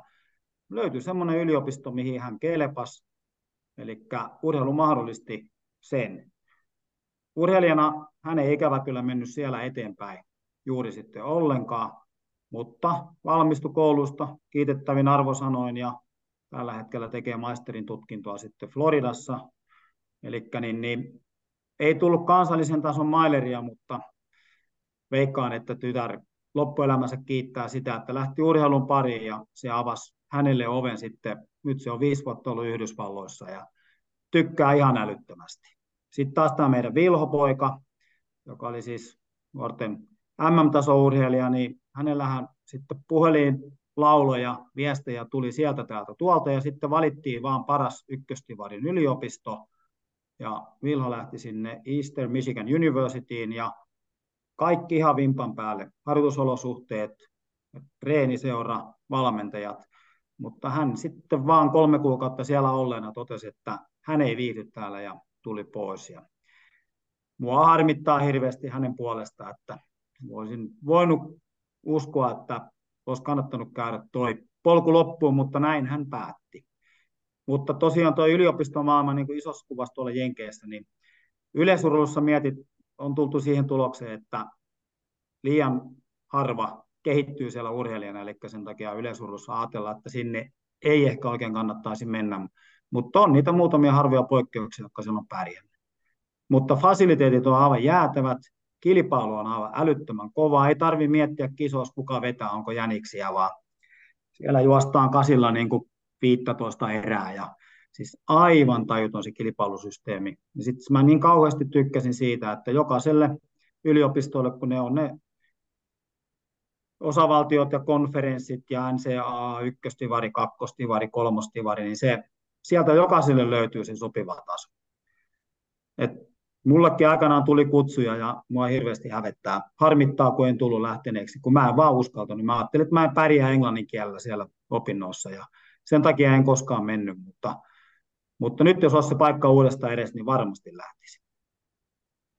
löytyi semmoinen yliopisto, mihin hän kelpas, eli urheilu mahdollisti sen. Urheilijana hän ei ikävä kyllä mennyt siellä eteenpäin juuri sitten ollenkaan, mutta valmistui koulusta kiitettävin arvosanoin ja tällä hetkellä tekee maisterin tutkintoa sitten Floridassa. Eli niin, niin, ei tullut kansallisen tason maileria, mutta veikkaan, että tytär loppuelämänsä kiittää sitä, että lähti urheilun pariin ja se avasi hänelle oven sitten, nyt se on viisi vuotta ollut Yhdysvalloissa ja tykkää ihan älyttömästi. Sitten taas tämä meidän Vilhopoika, joka oli siis nuorten MM-tasourheilija, niin hänellähän sitten puhelin lauloja, viestejä tuli sieltä täältä tuolta ja sitten valittiin vaan paras ykköstivarin yliopisto. Ja Vilho lähti sinne Eastern Michigan Universityin ja kaikki ihan vimpan päälle, harjoitusolosuhteet, treeniseura, valmentajat, mutta hän sitten vaan kolme kuukautta siellä olleena totesi, että hän ei viihdy täällä ja tuli pois. Ja mua harmittaa hirveästi hänen puolestaan, että voisin voinut uskoa, että olisi kannattanut käydä toi polku loppuun, mutta näin hän päätti. Mutta tosiaan tuo yliopistomaailma niin kuin isossa kuvassa tuolla Jenkeissä, niin yleisurheilussa mietit, on tultu siihen tulokseen, että liian harva kehittyy siellä urheilijana, eli sen takia yleisurheilussa ajatellaan, että sinne ei ehkä oikein kannattaisi mennä, mutta on niitä muutamia harvoja poikkeuksia, jotka siellä on pärjännyt. Mutta fasiliteetit on aivan jäätävät, kilpailu on aivan älyttömän kova, ei tarvi miettiä kisossa, kuka vetää, onko jäniksiä, vaan siellä juostaan kasilla niin kuin 15 erää ja siis aivan tajuton se kilpailusysteemi. Ja sitten mä niin kauheasti tykkäsin siitä, että jokaiselle yliopistolle, kun ne on ne osavaltiot ja konferenssit ja NCAA, ykköstivari, kakkostivari, kolmostivari, niin se, sieltä jokaiselle löytyy se sopiva taso. Et mullekin aikanaan tuli kutsuja ja mua hirveästi hävettää. Harmittaa, kun en tullut lähteneeksi, kun mä en vaan uskaltanut. Mä ajattelin, että mä en pärjää englannin kielellä siellä opinnoissa ja sen takia en koskaan mennyt, mutta, mutta nyt jos olisi se paikka uudestaan edes, niin varmasti lähtisi.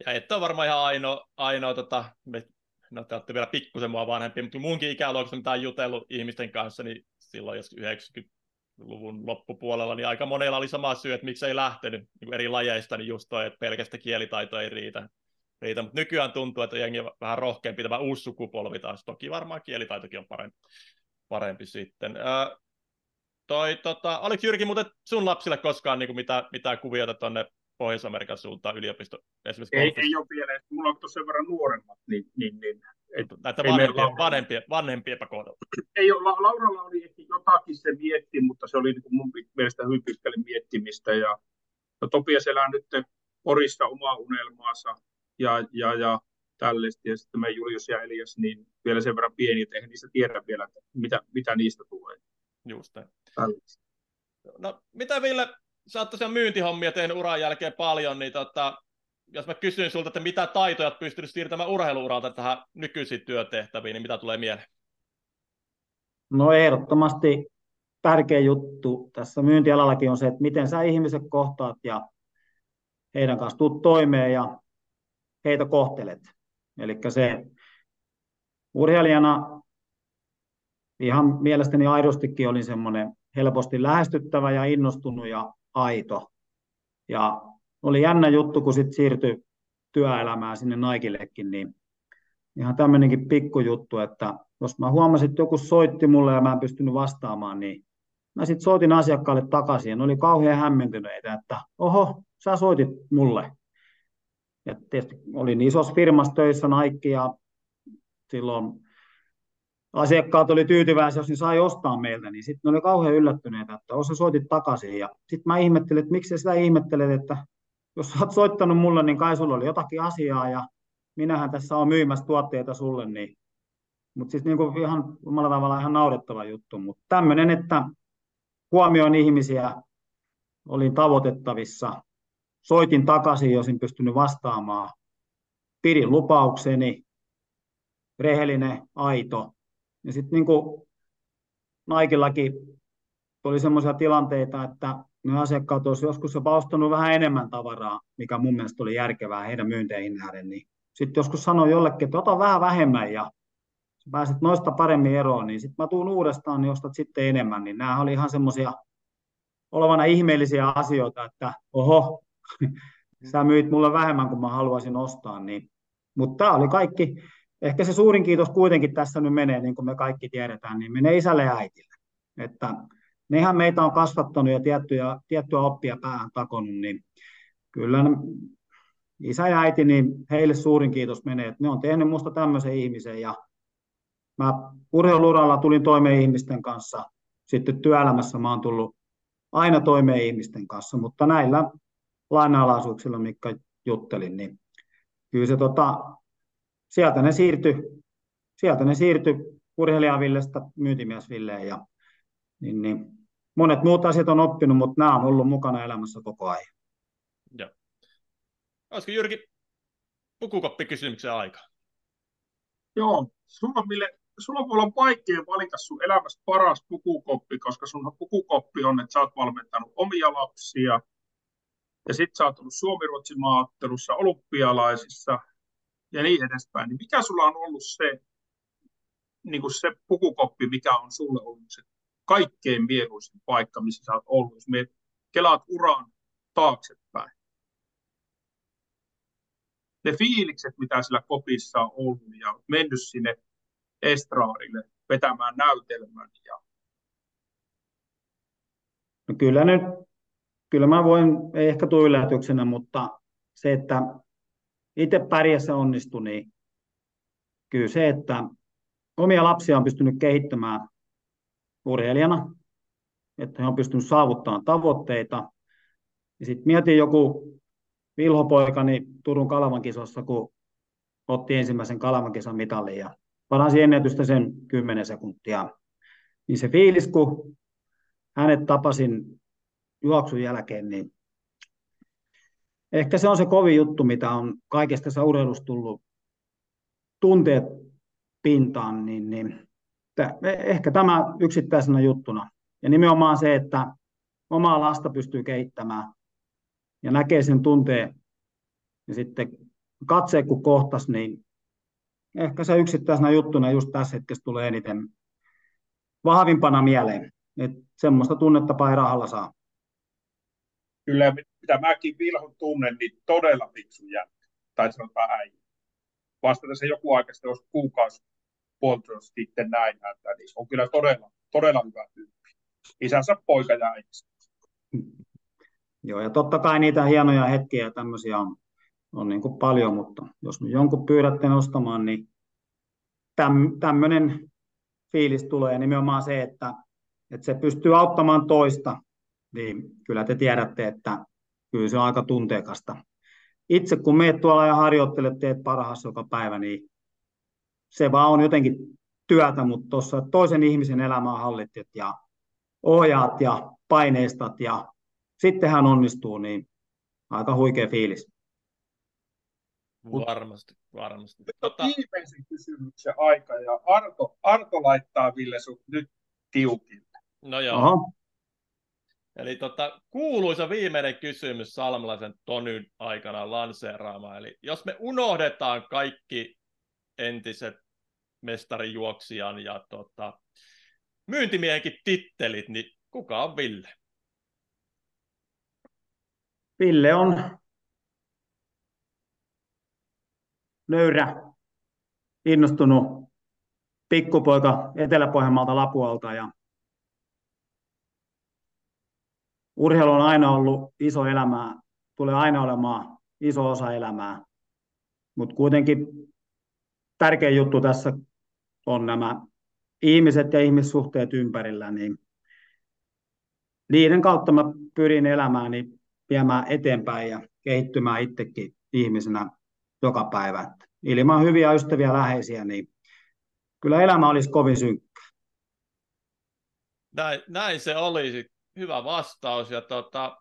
Ja et ole varmaan ihan ainoa, ainoa tota, me, no te olette vielä pikkusen mua vanhempi, mutta munkin ikäluokassa, mitä on jutellut ihmisten kanssa, niin silloin jos 90 luvun loppupuolella, niin aika monella oli sama syy, että miksi ei lähtenyt niin eri lajeista, niin just toi, että pelkästään kielitaito ei riitä. riitä. Mutta nykyään tuntuu, että jengi on vähän rohkeampi, tämä uusi sukupolvi taas. Toki varmaan kielitaitokin on parempi, parempi sitten. Ää, toi, tota, oliko Jyrki muuten sun lapsille koskaan niin kuin mitä, mitä kuviota tuonne Pohjois-Amerikan suuntaan yliopisto? Esimerkiksi ei, ei ole vielä, mulla on sen verran nuoremmat, niin, niin, niin et, Näitä vanhempia, vanhempia, vanhempia epäkohdalla. Ei ole, Lauralla oli jotakin se mietti, mutta se oli niin kuin mun mielestä hyvin pitkälle miettimistä. Ja, no Topias elää nyt Porissa omaa unelmaansa ja, ja, ja tällaista. Ja sitten me Julius ja Elias, niin vielä sen verran pieni, että eihän niistä tiedä vielä, mitä, mitä niistä tulee. Just No mitä Ville, sä oot tosiaan myyntihommia tehnyt uran jälkeen paljon, niin tota, jos mä kysyn sulta, että mitä taitoja olet pystynyt siirtämään urheiluuralta tähän nykyisiin työtehtäviin, niin mitä tulee mieleen? No ehdottomasti tärkeä juttu tässä myyntialallakin on se, että miten sä ihmiset kohtaat ja heidän kanssa tuut toimeen ja heitä kohtelet. Eli se urheilijana ihan mielestäni aidostikin oli semmoinen helposti lähestyttävä ja innostunut ja aito. Ja oli jännä juttu, kun sitten siirtyi työelämään sinne Naikillekin, niin ihan tämmöinenkin pikkujuttu, että jos mä huomasin, että joku soitti mulle ja mä en pystynyt vastaamaan, niin mä sitten soitin asiakkaalle takaisin ja ne oli kauhean hämmentyneitä, että oho, sä soitit mulle. Ja tietysti olin isossa firmassa töissä Nike ja silloin asiakkaat oli tyytyväisiä, jos ne sai ostaa meiltä, niin sitten ne oli kauhean yllättyneitä, että osa soitit takaisin. Ja sitten mä ihmettelin, että miksi sitä ihmettelet, että jos sä oot soittanut mulle, niin kai sulla oli jotakin asiaa ja minähän tässä on myymässä tuotteita sulle, niin mutta siis niin kuin ihan omalla tavalla ihan naurettava juttu, mutta tämmöinen, että huomioin ihmisiä, olin tavoitettavissa, soitin takaisin, jos en pystynyt vastaamaan, pidin lupaukseni, rehellinen, aito. Ja sitten niin kuin Naikillakin oli sellaisia tilanteita, että ne asiakkaat olisivat joskus jopa ostanut vähän enemmän tavaraa, mikä mun mielestä oli järkevää heidän myynteihin nähden, niin sitten joskus sanoin jollekin, että ota vähän vähemmän ja sä pääset noista paremmin eroon, niin sitten mä tuun uudestaan, niin ostat sitten enemmän, niin nämä oli ihan semmoisia olevana ihmeellisiä asioita, että oho, sä myit mulle vähemmän kuin mä haluaisin ostaa, niin, mutta tämä oli kaikki, ehkä se suurin kiitos kuitenkin tässä nyt menee, niin kuin me kaikki tiedetään, niin menee isälle ja äitille, että nehän meitä on kasvattanut ja tiettyä, tiettyä oppia päähän takonut, niin kyllä isä ja äiti, niin heille suurin kiitos menee, että ne on tehnyt minusta tämmöisen ihmisen ja mä urheiluralla tulin toimeen ihmisten kanssa, sitten työelämässä mä oon tullut aina toimeen ihmisten kanssa, mutta näillä lainalaisuuksilla, mitkä juttelin, niin kyllä se tota, sieltä ne siirtyi, sieltä ne siirtyi urheilija Villestä myyntimies Villeen ja niin, niin, monet muut asiat on oppinut, mutta nämä on ollut mukana elämässä koko ajan. Joo. Olisiko Jyrki pukukoppikysymyksen aika? Joo, sulla, Ville, sulla voi olla vaikea valita sun elämässä paras pukukoppi, koska sun pukukoppi on, että sä oot valmentanut omia lapsia, ja sitten sä oot ollut Suomi-Ruotsin olympialaisissa ja niin edespäin. Niin mikä sulla on ollut se, niin kuin se pukukoppi, mikä on sulle ollut se kaikkein mieluisin paikka, missä sä oot ollut, jos me kelaat uran taaksepäin? Ne fiilikset, mitä sillä kopissa on ollut ja mennyt sinne estraadille vetämään näytelmän. Ja... No kyllä nyt, kyllä mä voin, ei ehkä tule yllätyksenä, mutta se, että itse pärjässä onnistui, niin kyllä se, että omia lapsia on pystynyt kehittämään urheilijana, että he on pystynyt saavuttamaan tavoitteita. Ja sitten mietin joku Vilho-poikani Turun Kalamankisassa, kun otti ensimmäisen Kalamakisan mitalin ja paransi ennätystä sen 10 sekuntia. Niin se fiilis, kun hänet tapasin juoksun jälkeen, niin ehkä se on se kovin juttu, mitä on kaikesta tässä urheilusta tullut tunteet pintaan, niin, niin ehkä tämä yksittäisenä juttuna. Ja nimenomaan se, että omaa lasta pystyy kehittämään ja näkee sen tunteen ja sitten katse kun kohtas, niin ehkä se yksittäisenä juttuna just tässä hetkessä tulee eniten vahvimpana mieleen. Että semmoista tunnetta ei rahalla saa. Kyllä, mitä mäkin Vilhon tunnen, niin todella fiksu jätkä. Tai sanotaan äijä. Vasta se joku aika sitten, jos kuukausi puolitoista sitten näin häntä, niin on kyllä todella, todella hyvä tyyppi. Isänsä poika ja äiti. Joo, ja totta kai niitä hienoja hetkiä ja tämmöisiä on, on niin kuin paljon, mutta jos nyt jonkun pyydätte nostamaan, niin täm, tämmöinen fiilis tulee nimenomaan se, että, että se pystyy auttamaan toista, niin kyllä te tiedätte, että kyllä se on aika tunteekasta. Itse kun meet tuolla ja harjoittelet, teet parhaassa joka päivä, niin se vaan on jotenkin työtä, mutta tuossa toisen ihmisen elämää hallittet ja ohjaat ja paineistat ja sitten hän onnistuu, niin aika huikea fiilis. Varmasti, varmasti. Nyt on tota... viimeisen kysymyksen aika ja Arto, Arto laittaa Ville sut nyt tiukille. No joo. Oho. Eli tota, kuuluisa viimeinen kysymys Salmelaisen Tonyn aikana lanseeraama. Eli jos me unohdetaan kaikki entiset mestarijuoksijan ja tota, myyntimiehenkin tittelit, niin kuka on Ville? Ville on nöyrä, innostunut pikkupoika Etelä-Pohjanmaalta Lapualta ja urheilu on aina ollut iso elämää, tulee aina olemaan iso osa elämää, mutta kuitenkin tärkein juttu tässä on nämä ihmiset ja ihmissuhteet ympärillä, niin niiden kautta mä pyrin elämääni viemään eteenpäin ja kehittymään itsekin ihmisenä joka päivä. Ilman hyviä ystäviä läheisiä, niin kyllä elämä olisi kovin synkkä. Näin, näin se olisi. Hyvä vastaus. Ja tota,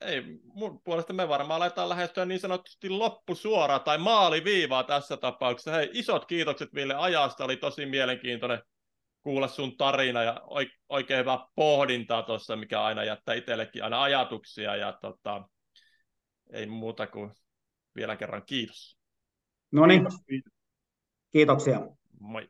ei, mun puolesta me varmaan aletaan lähestyä niin sanotusti loppusuoraa tai maaliviivaa tässä tapauksessa. Hei, isot kiitokset Ville ajasta, oli tosi mielenkiintoinen kuulla sun tarina ja oikein hyvä pohdintaa tuossa, mikä aina jättää itsellekin aina ajatuksia ja tota, ei muuta kuin vielä kerran kiitos. No niin, kiitoksia. Moi.